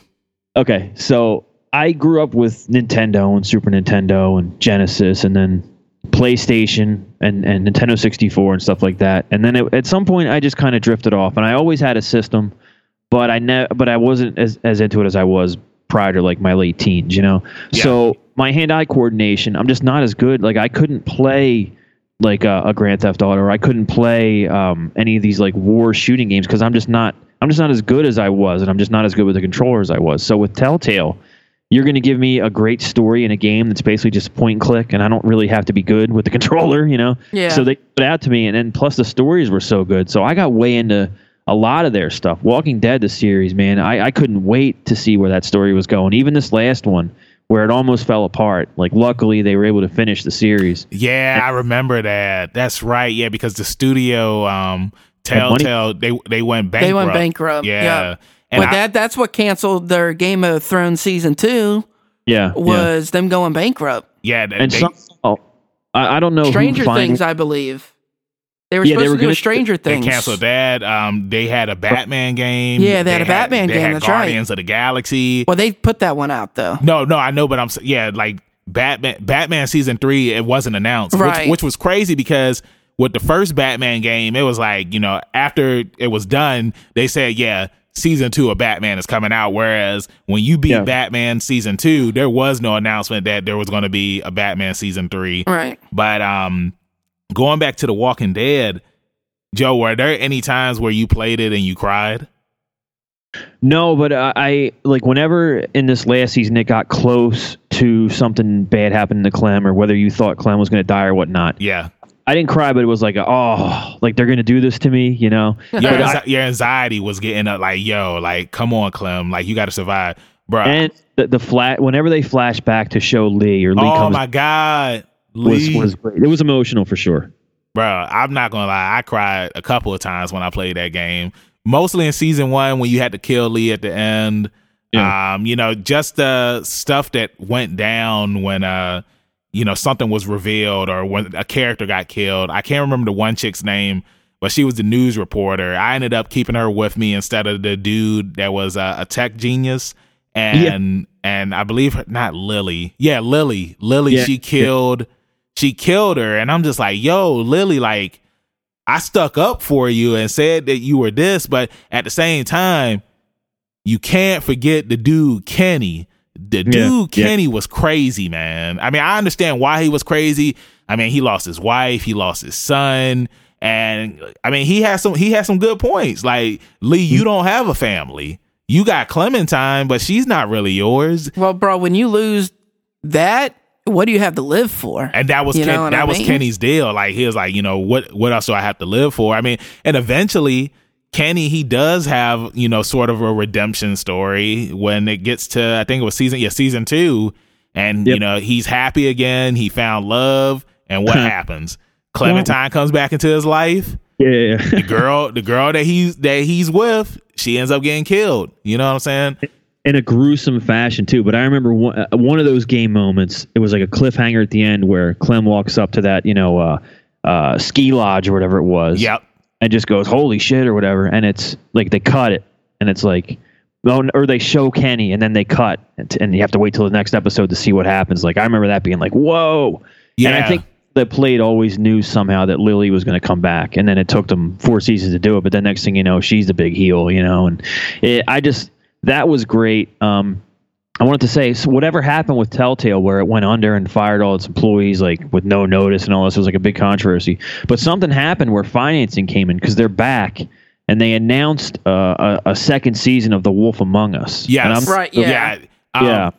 Okay, so I grew up with Nintendo and Super Nintendo and Genesis, and then PlayStation and, and Nintendo 64 and stuff like that. And then it, at some point, I just kind of drifted off, and I always had a system, but I ne- but I wasn't as, as into it as I was prior to like my late teens, you know. Yeah. So my hand-eye coordination, I'm just not as good. Like I couldn't play like a, a Grand Theft Auto, or I couldn't play um, any of these like war shooting games because I'm just not I'm just not as good as I was, and I'm just not as good with the controller as I was. So with Telltale, you're going to give me a great story in a game that's basically just point and click, and I don't really have to be good with the *laughs* controller, you know. Yeah. So they put it out to me, and then plus the stories were so good, so I got way into a lot of their stuff. Walking Dead, the series, man, I, I couldn't wait to see where that story was going. Even this last one, where it almost fell apart. Like, luckily, they were able to finish the series. yeah i remember that that's right yeah because the studio um Had money. Telltale they they went bankrupt They went bankrupt, yeah, yeah. and but I- that that's what canceled their Game of Thrones season two Yeah, yeah. was them going bankrupt. yeah th- and they, some, oh, I, I don't know Stranger who Things, I believe. They were Yeah, supposed they were to do a gonna- Stranger Things. they canceled that um they had a batman game Yeah, they had a Batman they game, had that's right. guardians of the galaxy Well, they put that one out though. No, no, I know, but I'm yeah, like Batman, Batman season three, it wasn't announced, Right. which, which was crazy because with the first Batman game, it was like you know after it was done, they said yeah, season two of Batman is coming out. Whereas when you beat Yeah. Batman season two, there was no announcement that there was going to be a Batman season three. Right. But um, going back to The Walking Dead, Joe, were there any times where you played it and you cried? No, but I, I like whenever in this last season it got close to something bad happening to Clem, or whether you thought Clem was going to die or whatnot. Yeah. I didn't cry, but it was like, oh, like they're going to do this to me, you know? Your, I- your anxiety was getting up like, yo, like, come on, Clem. Like, you got to survive. Bro. and the, the flat, whenever they flash back to show Lee or Lee oh, comes, my God. was, was great. It was emotional for sure. bro i'm not gonna lie i cried a couple of times when i played that game mostly in season one when you had to kill lee at the end Yeah. um you know just the stuff that went down when uh you know something was revealed or when a character got killed. I can't remember the one chick's name but she was the news reporter. I ended up keeping her with me instead of the dude that was uh, a tech genius. And and i believe her, not lily. Yeah lily. Lily Yeah. she killed she killed her. And i'm just like yo lily like i stuck up for you and said that you were this but at the same time you can't forget the dude kenny the dude yeah. kenny was crazy man i mean i understand why he was crazy i mean he lost his wife he lost his son and i mean he has some he has some good points like lee you mm. don't have a family you got clementine but she's not really yours Well, bro, when you lose that, what do you have to live for? And that was You Ken, what that I was? Kenny's deal. Like he was like, you know, what what else do I have to live for? I mean, and eventually Kenny he does have, you know, sort of a redemption story when it gets to I think it was season yeah, season 2 and you know, he's happy again, he found love and what happens? Clementine comes back into his life. Yeah. The girl the girl that he's that he's with, she ends up getting killed. You know what I'm saying? in a gruesome fashion too. But I remember one, uh, one of those game moments. It was like a cliffhanger at the end where Clem walks up to that, you know, uh, uh, ski lodge or whatever it was. Yep. And just goes, "Holy shit!" or whatever. And it's like they cut it, and it's like, oh, or they show Kenny, and then they cut, and, and you have to wait till the next episode to see what happens. Like I remember that being like, "Whoa!" Yeah. And I think the plate always knew somehow that Lily was going to come back, and then it took them four seasons to do it. But then next thing you know, she's the big heel, you know. And it, I just that was great. Um, I wanted to say, so whatever happened with Telltale, where it went under and fired all its employees like with no notice and all this, it was like a big controversy. But something happened where financing came in because they're back. And they announced uh, a, a second season of The Wolf Among Us. Yes. And I'm- Right, yeah. Um, Yeah.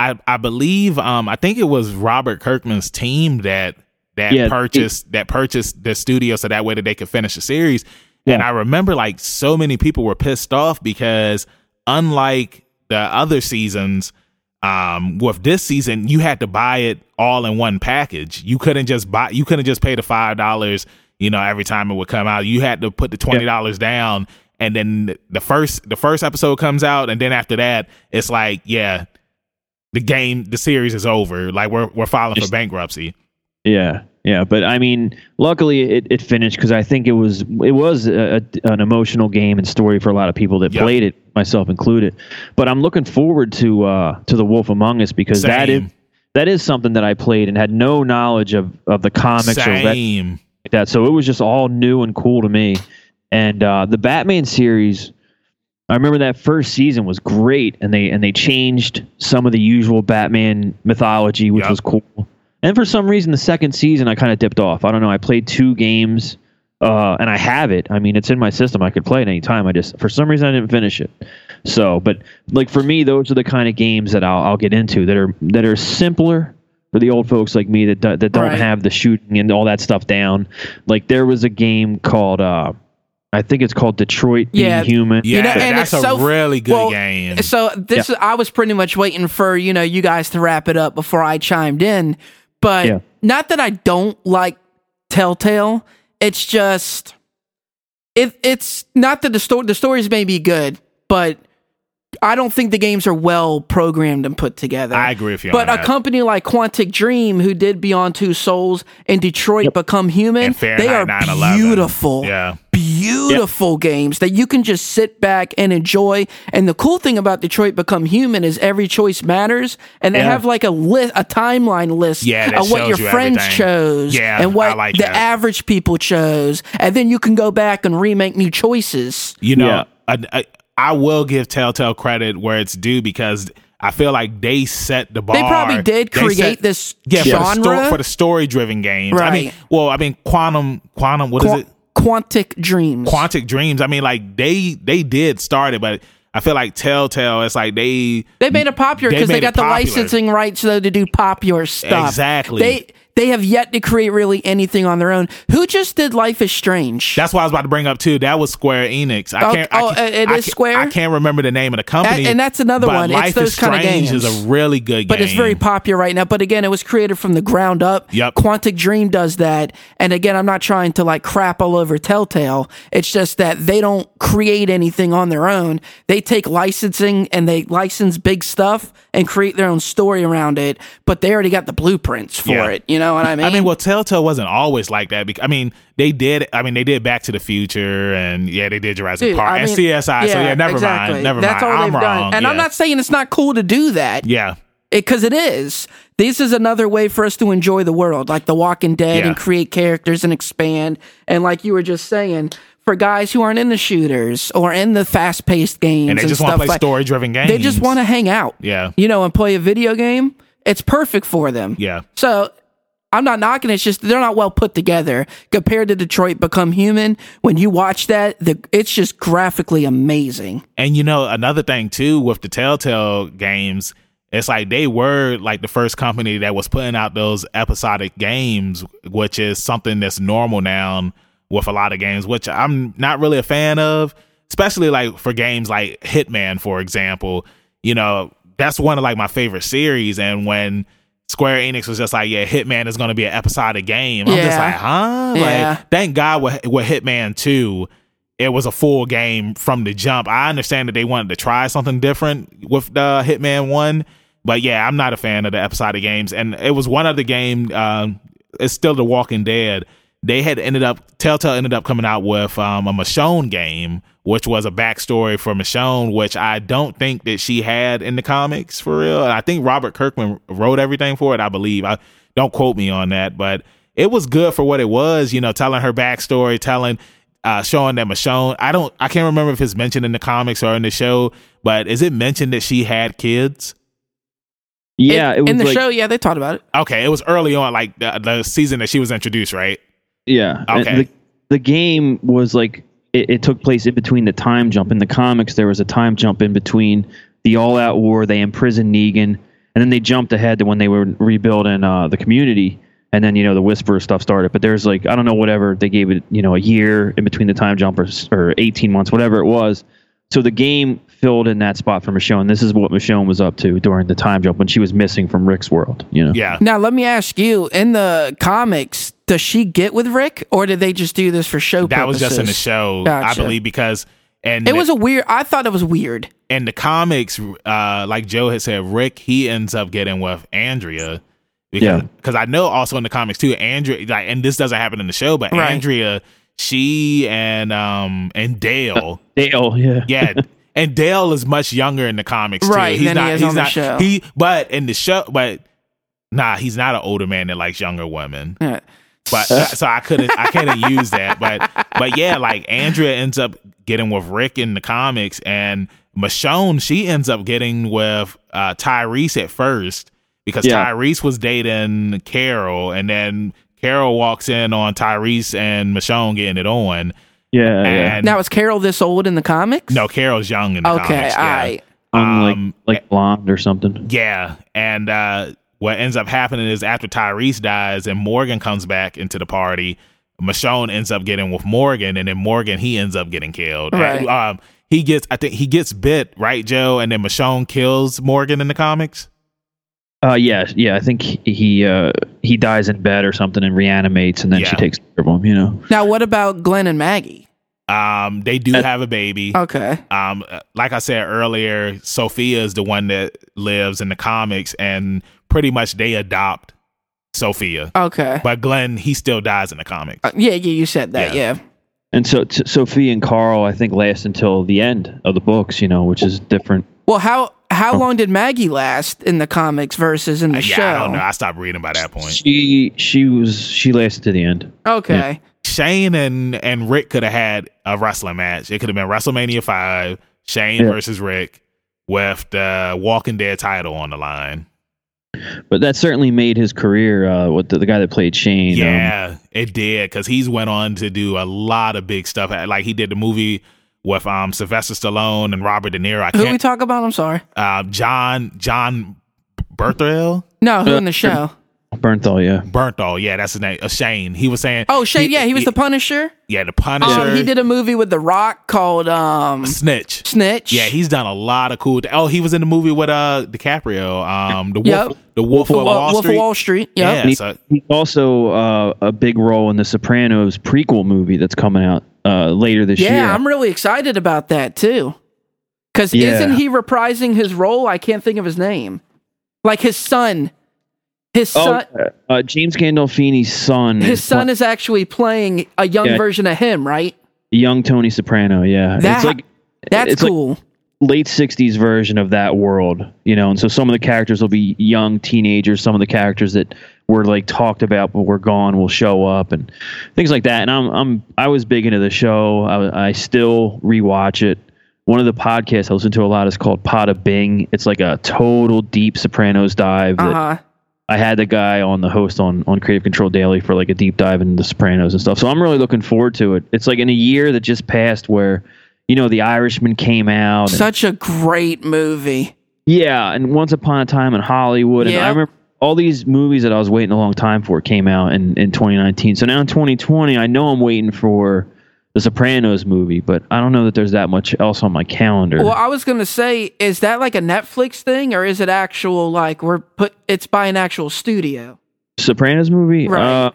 I, I believe um I think it was Robert Kirkman's team that that Yeah, purchased that purchased the studio so that way that they could finish the series. And I remember like so many people were pissed off because unlike the other seasons, um, with this season you had to buy it all in one package. You couldn't just buy you couldn't just pay the five dollars, you know, every time it would come out. You had to put the twenty dollars down and then the first the first episode comes out and then after that it's like, yeah, the game the series is over. Like we're we're filing for bankruptcy. Yeah, yeah, but I mean, luckily it, it finished because I think it was it was a, a, an emotional game and story for a lot of people that Yep. played it, myself included. But I'm looking forward to uh, to the Wolf Among Us because that is Same. that is something that I played and had no knowledge of of the comics or Same. like that. So it was just all new and cool to me. And uh, the Batman series, I remember that first season was great, and they and they changed some of the usual Batman mythology, which Yep. was cool. And for some reason, the second season I kind of dipped off. I don't know. I played two games, uh, and I have it. I mean, it's in my system. I could play it any time. I just for some reason I didn't finish it. So, but like for me, those are the kind of games that I'll, I'll get into that are that are simpler for the old folks like me that do, that don't Right. have the shooting and all that stuff down. Like there was a game called uh, I think it's called Detroit Being Human. Yeah, You know, and that's it's a so- really good well, game. So this is I was pretty much waiting for, you know, you guys to wrap it up before I chimed in. But Yeah. not that I don't like Telltale. It's just it it's not that the story the stories may be good, but I don't think the games are well programmed and put together. I agree with you But on a that. company like Quantic Dream, who did Beyond Two Souls and Detroit Become Human, they are Fahrenheit 9/11. beautiful Yeah. beautiful games that you can just sit back and enjoy. And the cool thing about Detroit Become Human is every choice matters, and they Yeah. have like a list, a timeline list Yeah, of what your you friends everything. chose, Yeah, and what like the that. average people chose, and then you can go back and remake new choices. You know, Yeah. I, I I will give Telltale credit where it's due because I feel like they set the bar. They probably did They create set- this yeah, for the, genre. sto- the story-driven games. I mean, well, I mean, quantum, quantum. What is Qua- it? Quantic Dreams. Quantic Dreams. I mean, like they they did start it, but I feel like Telltale. It's like they They made it popular because they, made got the licensing rights though to do popular stuff. Exactly. They they have yet to create really anything on their own. Who just did Life is Strange? That's what I was about to bring up too. That was Square Enix. I Oh, can't. I oh, can't- uh, it I is can't- Square? I can't remember the name of the company. and that's another one. It's Life those is Strange games. is a really good game. but game. it's very popular right now. But again, it was created from the ground up. Yep. Quantic Dream does that. And again, I'm not trying to like crap all over Telltale. It's just that they don't create anything on their own. They take licensing and they license big stuff and create their own story around it. But they already got the blueprints for Yeah. it. You know what I mean? I mean, well, Telltale wasn't always like that. Because, I mean, they did. I mean, they did Back to the Future, and yeah, they did Jurassic Dude, Park I and mean, CSI. so yeah, never exactly. mind. Never That's mind. all I'm they've wrong. done. And I'm not saying it's not cool to do that. Yeah, because it is. This is another way for us to enjoy the world, like The Walking Dead, Yeah. and create characters and expand. And like you were just saying, for guys who aren't in the shooters or in the fast-paced games and they just want to play story-driven games. they just want to hang out. Yeah. you know, and play a video game. It's perfect for them. Yeah. So I'm not knocking. It's just they're not well put together compared to Detroit Become Human. When you watch that, the it's just graphically amazing. And you know, another thing too with the Telltale games, it's like they were like the first company that was putting out those episodic games, which is something that's normal now with a lot of games, which I'm not really a fan of, especially like for games like Hitman, for example. You know, that's one of like my favorite series. And when Square Enix was just like, yeah, Hitman is going to be an episodic game, I'm just like, huh? Yeah. Like, thank God with, with Hitman 2 it was a full game from the jump. I understand that they wanted to try something different with the Hitman One, but yeah, I'm not a fan of the episodic games. And it was one of the game. Um, it's still The Walking Dead. They had ended up Telltale ended up coming out with um, a Michonne game, which was a backstory for Michonne, which I don't think that she had in the comics for real. I think Robert Kirkman wrote everything for it. I believe. I don't quote me on that, but it was good for what it was. You know, telling her backstory, telling uh, showing that Michonne. I don't. I can't remember if it's mentioned in the comics or in the show, but is it mentioned that she had kids? Yeah, in, it was in the like, show. Yeah, they talked about it. Okay, it was early on, like the, the season that she was introduced, right? Yeah. Okay. The, the game was like it, it took place in between the time jump. In the comics, there was a time jump in between the All Out War. They imprisoned Negan, and then they jumped ahead to when they were rebuilding uh, the community. And then you know the Whisperer stuff started. But there's like I don't know whatever they gave it you know a year in between the time jump or, or 18 months whatever it was. So the game filled in that spot for Michonne. This is what Michonne was up to during the time jump when she was missing from Rick's world. You know. Yeah. Now, let me ask you: in the comics, does she get with Rick, or did they just do this for show That was just in the show, Gotcha. I believe, because and It was a weird. I thought it was weird. in the comics, uh, like Joe had said, Rick he ends up getting with Andrea. Because, Yeah. because I know also in the comics too, Andrea like, and this doesn't happen in the show, but Right. Andrea, she and um and Dale, *laughs* Dale. Yeah. yeah, and Dale is much younger in the comics too. Right, he's than he not. is he's on the not. show. He but in the show, but nah, he's not an older man that likes younger women. Yeah. But so I couldn't I couldn't use that. But but yeah, like Andrea ends up getting with Rick in the comics and Michonne, she ends up getting with uh Tyrese at first because Yeah. Tyrese was dating Carol and then Carol walks in on Tyrese and Michonne getting it on. Yeah. yeah. And Now is Carol this old in the comics? no, Carol's young in the Okay, comics. all yeah. right. Um, like Um, like blonde or something. Yeah, and uh, what ends up happening is after Tyrese dies and Morgan comes back into the party, Michonne ends up getting with Morgan, and then Morgan he ends up getting killed. Right. And, um, he gets, I think he gets bit, right, Joe, and then Michonne kills Morgan in the comics. Uh, yeah, yeah. I think he he, uh, he dies in bed or something and reanimates, and then Yeah. she takes care of him. You know. Now, what about Glenn and Maggie? Um, they do have a baby. Okay. Um, like I said earlier, Sophia is the one that lives in the comics, and pretty much they adopt Sophia. Okay. But Glenn, he still dies in the comics. Uh, yeah, yeah, you said that. Yeah. Yeah. And so t- Sophie and Carl, I think, last until the end of the books. You know, which is different. Well, how how long did Maggie last in the comics versus in the Uh, yeah, show? I don't know. I stopped reading by that point. She she was she lasted to the end. Okay. Shane and and Rick could have had a wrestling match. It could have been WrestleMania five. Shane Yeah. versus Rick with the Walking Dead title on the line. But that certainly made his career. Uh, with the, the guy that played Shane. um, Yeah, it did because he's went on to do a lot of big stuff. Like he did the movie with um Sylvester Stallone and Robert De Niro. I Who we can't. talk about? I'm sorry. uh, John John Berthel No, who Uh, in the show? Bernthal. Yeah. Bernthal. Yeah, that's his name. Uh, Shane. He was saying. Oh, Shane. Yeah, he was the Punisher. yeah the Punisher. Um, he did a movie with The Rock called um, Snitch. Snitch. Yeah, he's done a lot of cool. oh, he was in the movie with uh DiCaprio. Um, the Wolf, Yep. the Wolf, of Wolf, Wall Wolf Street. of Wall Street. Yep. Yeah, And he- so- he's also uh, a big role in the Sopranos prequel movie that's coming out uh, later this Yeah, year. Yeah, I'm really excited about that too. Because Yeah. isn't he reprising his role? I can't think of his name. Like his son. His Oh, son. uh, James Gandolfini's son. His is son pl- is actually playing a young Yeah. version of him, right? young Tony Soprano. Yeah, That- it's like That's it's like cool. late '60s version of that world, you know. And so some of the characters will be young teenagers. Some of the characters that were like talked about but were gone will show up and things like that. And I'm I'm I was big into the show. I, I still rewatch it. One of the podcasts I listen to a lot is called Pot of Bing. It's like a total deep Sopranos dive. that- Uh huh. I had the guy on the host on on Creative Control Daily for like a deep dive into The Sopranos and stuff. So I'm really looking forward to it. It's like in a year that just passed where, you know, The Irishman came out. and- Such a great movie. yeah, and Once Upon a Time in Hollywood. And I remember all these movies that I was waiting a long time for came out in, in 2019. So now in 2020, I know I'm waiting for the Sopranos movie, but I don't know that there's that much else on my calendar. Well, I was gonna say, is that like a Netflix thing, or is it actual like we're put? It's by an actual studio. Sopranos movie? Right. Uh,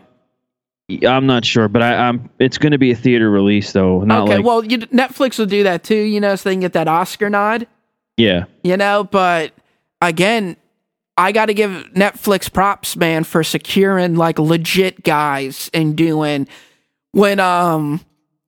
I'm not sure, but I, I'm. It's going to be a theater release though. Not okay, like well, you, Netflix will do that too, you know, so they can get that Oscar nod. yeah. you know but again i gotta give netflix props man for securing like legit guys and doing when um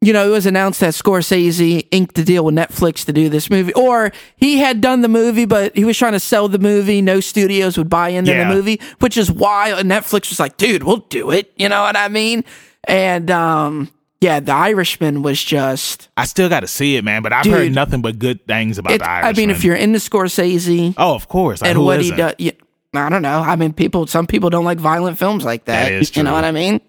you know it was announced that scorsese inked a deal with netflix to do this movie or he had done the movie but he was trying to sell the movie no studios would buy into Yeah. the movie which is why netflix was like dude we'll do it you know what i mean and um yeah the irishman was just I still got to see it, man. But I've Dude. heard nothing but good things about it, the Irishman. i mean if you're into scorsese oh, of course, like, and who what he does. Yeah, I don't know. I mean, people. Some people don't like violent films like that. That is You know what I mean?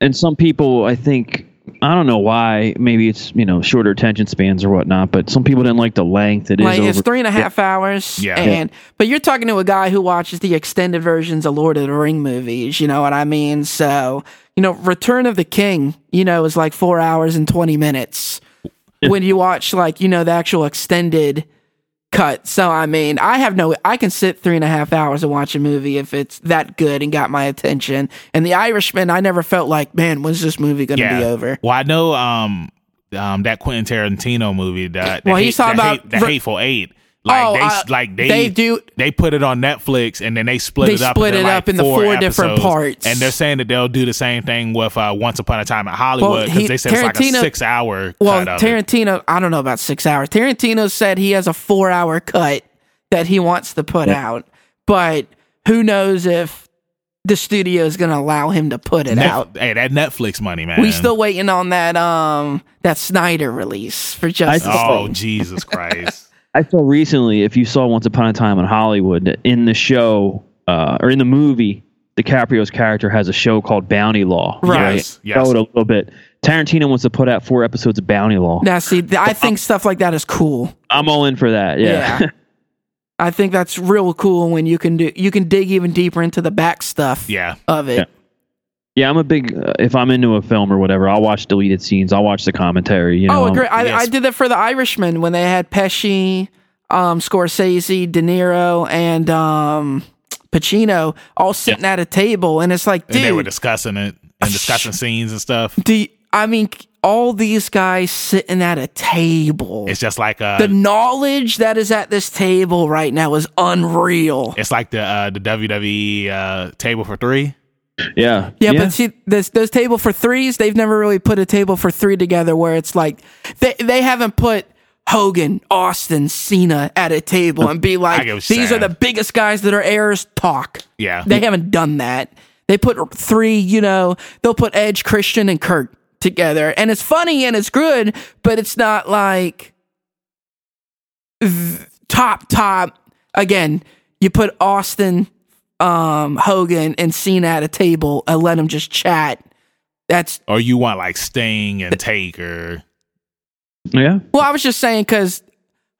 and some people i think i don't know why maybe it's you know shorter attention spans or whatnot but some people didn't like the length it is Like it's over three and a half hours. Yeah. And but you're talking to a guy who watches the extended versions of Lord of the Ring movies. You know what I mean? So you know, Return of the King. You know, is like four hours and twenty minutes. When you watch like you know the actual extended cut. So I mean, I have no. I can sit three and a half hours and watch a movie if it's that good and got my attention. And The Irishman, I never felt like, man, when's this movie going to yeah. be over? Well, I know um um that Quentin Tarantino movie that Well, the he's talking about hate, the Hateful Eight. Like Oh, they uh, like they they do- they put it on Netflix and then they split They it up. split into, it like, up into four different parts. And they're saying that they'll do the same thing with uh, Once Upon a Time in Hollywood because he- they said it's like a six hour Well, cut of it. Tarantino, I don't know about six hours. Tarantino said he has a four hour cut that he wants to put out, but who knows if the studio is going to allow him to put it Net- out. Hey, that Netflix money, man. We still waiting on that um that Snyder release for Justice Oh League. Jesus *laughs* Christ! I saw recently, if you saw Once Upon a Time in Hollywood, in the show uh, or in the movie, DiCaprio's character has a show called Bounty Law. Right. Yes, yes. Showed a little bit. Tarantino wants to put out four episodes of Bounty Law. Now, see, th- I think stuff like that is cool. I'm all in for that. Yeah. Yeah. *laughs* I think that's real cool when you can do you can dig even deeper into the back stuff Yeah, of it. Yeah. Yeah, I'm a big. Uh, if I'm into a film or whatever, I'll watch deleted scenes. I'll watch the commentary. You know, Oh, I'm- agree. I, yes. I did that for The Irishman when they had Pesci, um, Scorsese, De Niro, and um, Pacino all sitting at a table, and it's like, and they were discussing it and discussing *laughs* scenes and stuff. do you- I mean all these guys sitting at a table? It's just like uh, the knowledge that is at this table right now is unreal. it's like the uh, the WWE uh, table for three. Yeah, Yeah, but see, this those table for threes, they've never really put a table for three together where it's like they they haven't put Hogan, Austin, Cena at a table and be like, these what you're the biggest guys that are heirs. Talk. Yeah, They haven't done that. They put three, you know, they'll put Edge, Christian, and Kurt together, and it's funny and it's good, but it's not like th- top top again. You put Austin, um, Hogan, and Cena at a table and let them just chat. That's Or you want like Sting and Taker. Yeah. well, I was just saying because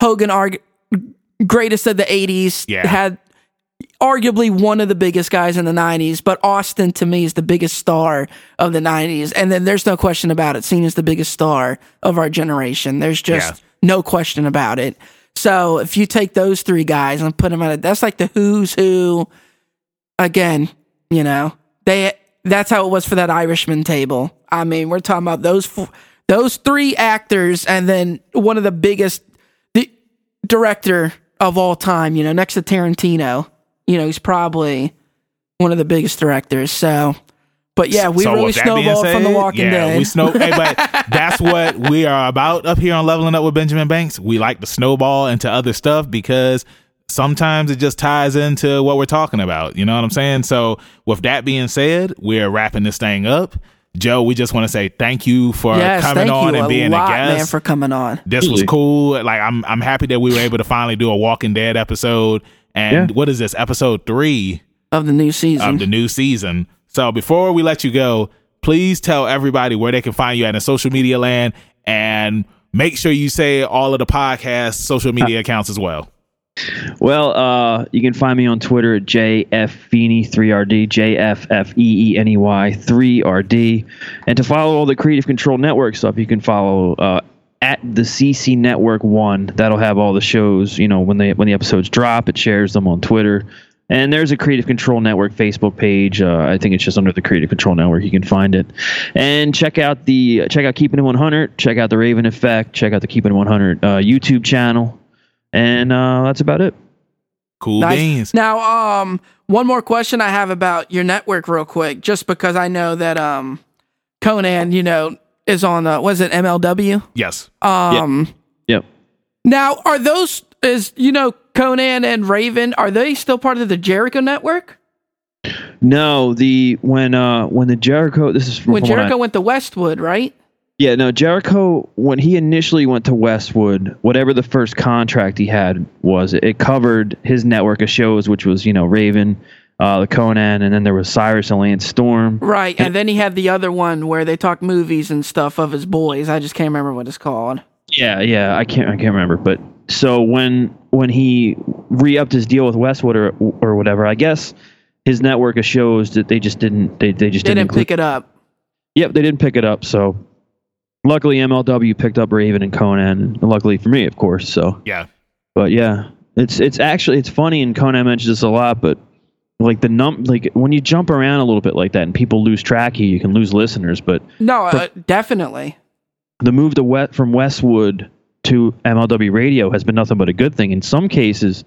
Hogan, arg- greatest of the '80s, Yeah. had arguably one of the biggest guys in the '90s. But Austin, to me, is the biggest star of the '90s, and then there's no question about it. Cena's the biggest star of our generation. There's just Yeah. no question about it. So if you take those three guys and put them at it, that's like the who's who. Again, you know they. That's how it was for that Irishman table. I mean, we're talking about those four, those three actors, and then one of the biggest the director of all time. You know, next to Tarantino. You know, he's probably one of the biggest directors. So, but yeah, we So really with that being snowballed from The Walking yeah, Dead. We snow, *laughs* hey, but that's what we are about up here on Leveling Up with Benjamin Banks. We like to snowball into other stuff because sometimes it just ties into what we're talking about. You know what I'm saying? So with that being said, we're wrapping this thing up. Joe, we just want to say thank you for yes, coming on and a being lot, a guest. man, for coming on. this was cool. Like I'm I'm happy that we were able to finally do a Walking Dead episode. And Yeah. what is this? Episode three Of the new season. of the new season. So before we let you go, please tell everybody where they can find you at in social media land and make sure you say all of the podcast social media *laughs* accounts as well. Well, uh, you can find me on Twitter at JFFeeney3RD, J-F-F-E-E-N-E-Y 3RD. And to follow all the Creative Control Network stuff, you can follow uh, at the CC Network One. That'll have all the shows. You know, when they when the episodes drop, it shares them on Twitter. And there's a Creative Control Network Facebook page. Uh, I think it's just under the Creative Control Network. You can find it. And check out the check out Keeping It 100. Check out the Raven Effect. Check out the Keeping It 100 uh, YouTube channel. And uh, that's about it. Cool Nice. beans. Now, um, one more question I have about your network, real quick, just because I know that um, Konnan, you know, is on uh, was it MLW? Yes. Um, Yep. now are those is you know Konnan and Raven are they still part of the Jericho network? No, the when uh when the Jericho this is from When what I- Jericho went to Westwood, right? Yeah no Jericho when he initially went to Westwood whatever the first contract he had was it covered his network of shows which was you know Raven, uh the Konnan and then there was Cyrus and Lance Storm. Right, and then he had the other one where they talk movies and stuff of his boys. I just can't remember what it's called. Yeah, yeah, I can't I can't remember but so when when he re-upped his deal with Westwood or or whatever I guess his network of shows that they just didn't they, they just They didn't didn't pick it up. Yep, they didn't pick it up. So luckily MLW picked up Raven and Konnan, luckily for me, of course. So, Yeah. but yeah, it's it's actually it's funny, and Konnan mentions this a lot, but like the num like when you jump around a little bit like that, and people lose track of you, you can lose listeners. But No, uh, definitely. the move to West from Westwood to MLW Radio has been nothing but a good thing. In some cases,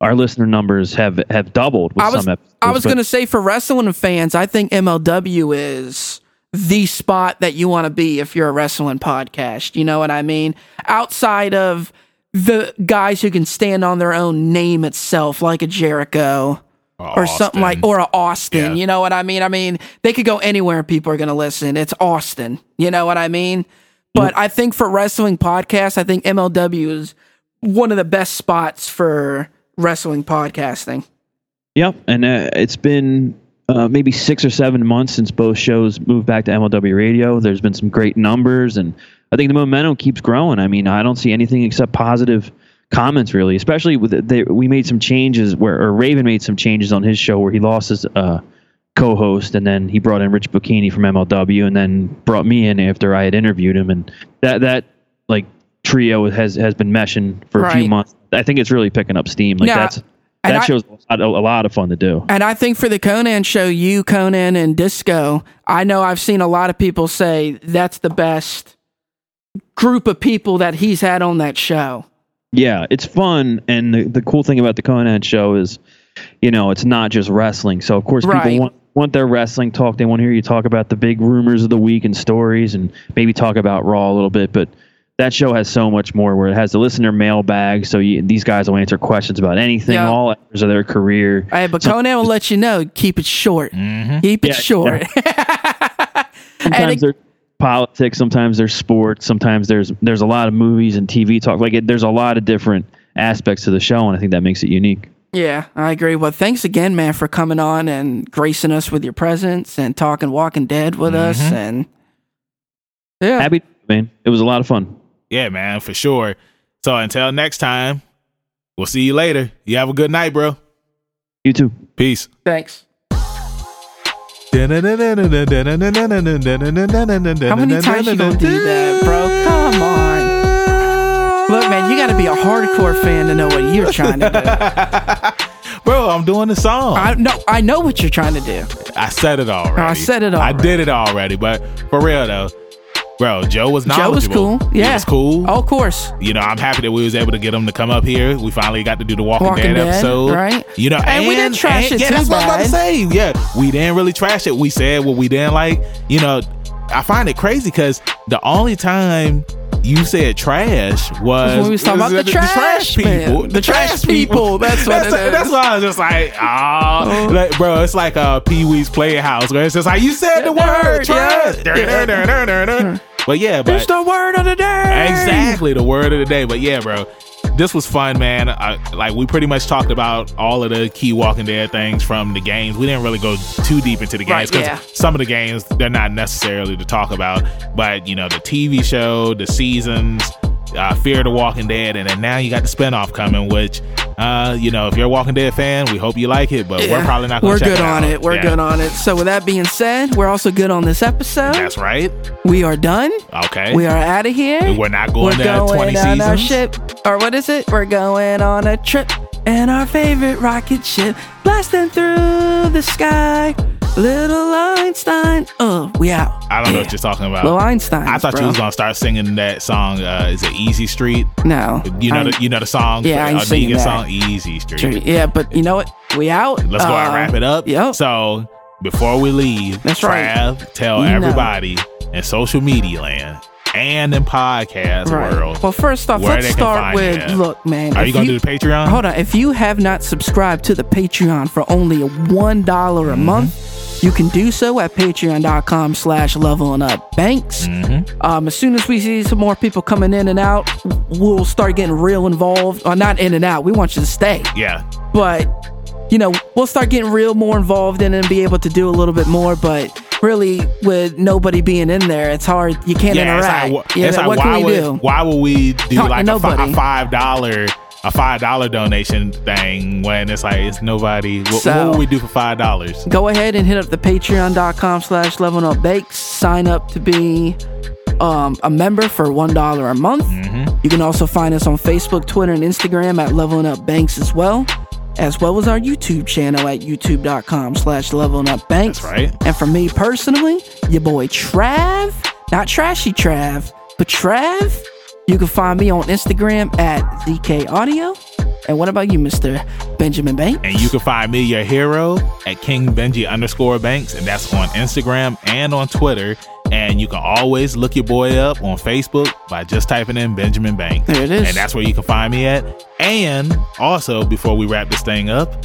our listener numbers have have doubled with I was some episodes. I was going to say for wrestling fans, I think MLW is the spot that you want to be if you're a wrestling podcast. You know what I mean? Outside of the guys who can stand on their own name itself, like a Jericho or something like, or a Austin. Yeah. You know what I mean? I mean, they could go anywhere and people are going to listen. It's Austin. You know what I mean? But I think for wrestling podcasts, I think MLW is one of the best spots for wrestling podcasting. Yep, and uh, it's been uh, maybe six or seven months since both shows moved back to MLW Radio. There's been some great numbers, and I think the momentum keeps growing. I mean, I don't see anything except positive comments, really. Especially with they, we made some changes where, or Raven made some changes on his show where he lost his uh, co-host, and then he brought in Rich Bocchini from MLW, and then brought me in after I had interviewed him, and that that like trio has has been meshing for a few months. I think it's really picking up steam. Like Yeah, that's and that I- show's a lot, a lot of fun to do. And I think for the Konnan show, you, Konnan, and Disco, I know I've seen a lot of people say that's the best group of people that he's had on that show. Yeah, it's fun, and the, the cool thing about the Konnan show is, you know, it's not just wrestling. So of course, Right. people want want their wrestling talk. They want to hear you talk about the big rumors of the week and stories, and maybe talk about Raw a little bit. But that show has so much more, where it has the listener mailbag. So you, these guys will answer questions about anything, Yeah. all hours of their career. Hey, but Konnan will let you know, keep it short. Mm-hmm. Keep it Yeah, short. *laughs* Sometimes it- there's politics, sometimes there's sports, sometimes there's there's a lot of movies and TV talk. Like it, there's a lot of different aspects to the show, and I think that makes it unique. Yeah, I agree. Well, thanks again, man, for coming on and gracing us with your presence and talking Walking Dead with us. Mm-hmm. And yeah, Happy, man. It was a lot of fun. Yeah, man, for sure. So until next time, we'll see you later. You have a good night, bro. You too. Peace. thanks. How How many times you gonna do that, bro? Come on. Look, man, you got to be a hardcore fan to know what you're trying to do. *laughs* Bro, I'm doing the song. I know, I know what you're trying to do. I said it already. I said it I did it already, but for real though, bro, Joe was Joe was cool. He Yeah, was cool. Oh, of course. You know, I'm happy that we was able to get him to come up here. We finally got to do the Walking, Walking Dead, Dead, episode, right? You know, And we didn't trash it yeah, too that's what I was about to say. Yeah, we didn't really trash it. We said what we didn't like. You know, I find it crazy because the only time you said trash was When we was talking about the trash people, man. The trash people. That's what that's, it that's why I was just like, ah. oh, like, bro, it's like a Pee Wee's Playhouse where it's just like you said the word word, trash. yeah. But yeah, but It's the word of the day. Exactly, the word of the day. But yeah, bro, this was fun, man. I, like we pretty much talked about all of the key Walking Dead things from the games. We didn't really go too deep into the games Right, yeah. some of the games they're not necessarily to talk about. But you know, the TV show, the seasons, uh, Fear the Walking Dead, and then now you got the spinoff coming, which. Uh, you know, if you're a Walking Dead fan, we hope you like it, but we're probably not going to We're good on out. it. We're Yeah. good on it. So, with that being said, we're also good on this episode. That's right. we are done. Okay. We are out of here. We're not going We're to 20 on our seasons. ship, or what is it? We're going on a trip in our favorite rocket ship, blasting through the sky. Little Einstein. Oh, we out. I don't know what you're talking about. Little Einstein. I thought bro. you was gonna start singing that song. Uh, is it Easy Street? No. You know I'm- the you know the song. Yeah, I ain't uh, singing that. song Easy Street. Yeah, but you know what? We out. Let's go and Uh, wrap it up. Yep. So before we leave, That's right. Trav, tell You know. everybody in social media land and in podcast Right. world. Well, first off, let's start with you. look, man. Are you gonna do the Patreon? Hold on. If you have not subscribed to the Patreon for only one dollar a Mm-hmm. month, you can do so at patreon.com slash leveling up banks. Mm-hmm. Um, as soon as we see some more people coming in and out, we'll start getting real involved. Or not in and out. We want you to stay. Yeah. But, you know, we'll start getting real more involved in and be able to do a little bit more. But really, with nobody being in there, it's hard. You can't Yeah. It's interact. like, wh- Yeah, it's like, what why can we would do? why would we do Talk like a, fi- nobody. a five dollar a five dollar donation thing when it's like it's nobody? What, So- what would we do for five dollars? go ahead and hit up the patreon.com slash level up banks sign up to be um, a member for one dollar a month Mm-hmm. you can also find us on facebook twitter and instagram at leveling up banks as well as well as our youtube channel at youtube.com slash leveling up banks That's right. and for me personally your boy trav not trashy trav but trav you can find me on instagram at zk audio and what about you mr benjamin banks And you can find me, your hero, at King Benji underscore Banks, and that's on Instagram and on Twitter. And you can always look your boy up on Facebook by just typing in Benjamin Banks. There it is. And that's where you can find me at. And also, before we wrap this thing up,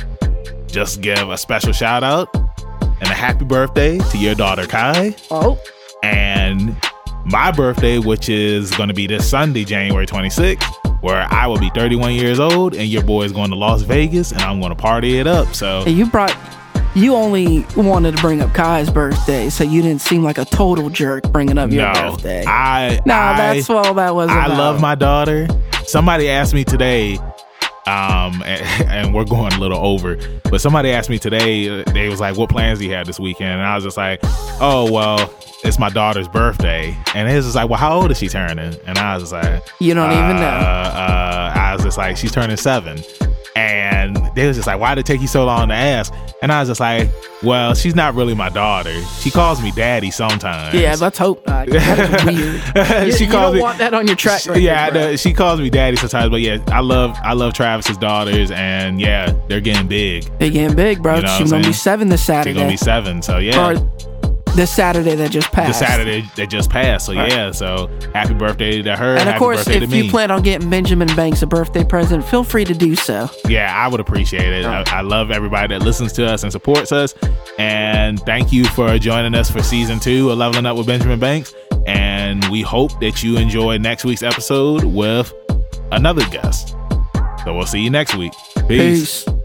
just give a special shout out and a happy birthday to your daughter Kai. oh And my birthday, which is going to be this Sunday, January 26th, where I will be 31 years old, and your boy is going to Las Vegas, and I'm going to party it up. So you brought you only wanted to bring up Kai's birthday, so you didn't seem like a total jerk bringing up your no, birthday. I no, I, that's all that was. I about. love my daughter. Somebody asked me today, um, and, *laughs* and we're going a little over, but somebody asked me today. They was like, "What plans do you have this weekend?" And I was just like, "Oh well." It's my daughter's birthday, and it was just like, "Well, how old is she turning?" And I was just like, You don't even uh, know. Uh, I was just like, she's turning seven. And they was just like, why did it take you so long to ask? And I was just like, well, she's not really my daughter. She calls me daddy sometimes. Yeah, let's hope not. That is weird. *laughs* You, she you calls don't me. want that on your track record. yeah, know. she calls me daddy sometimes, but yeah, I love I love Travis's daughters, and yeah, they're getting big. They getting big, bro. You know She's gonna be seven this Saturday They're gonna be seven, so yeah. or this Saturday that just passed. the. Saturday that just passed, so Right. yeah. So happy birthday to her. And of course, if you plan on getting Benjamin Banks a birthday present, feel free to do so. yeah, I would appreciate it. I, I love everybody that listens to us and supports us. And thank you for joining us for season two of Leveling Up with Benjamin Banks. And we hope that you enjoy next week's episode with another guest. So we'll see you next week. Peace. Peace.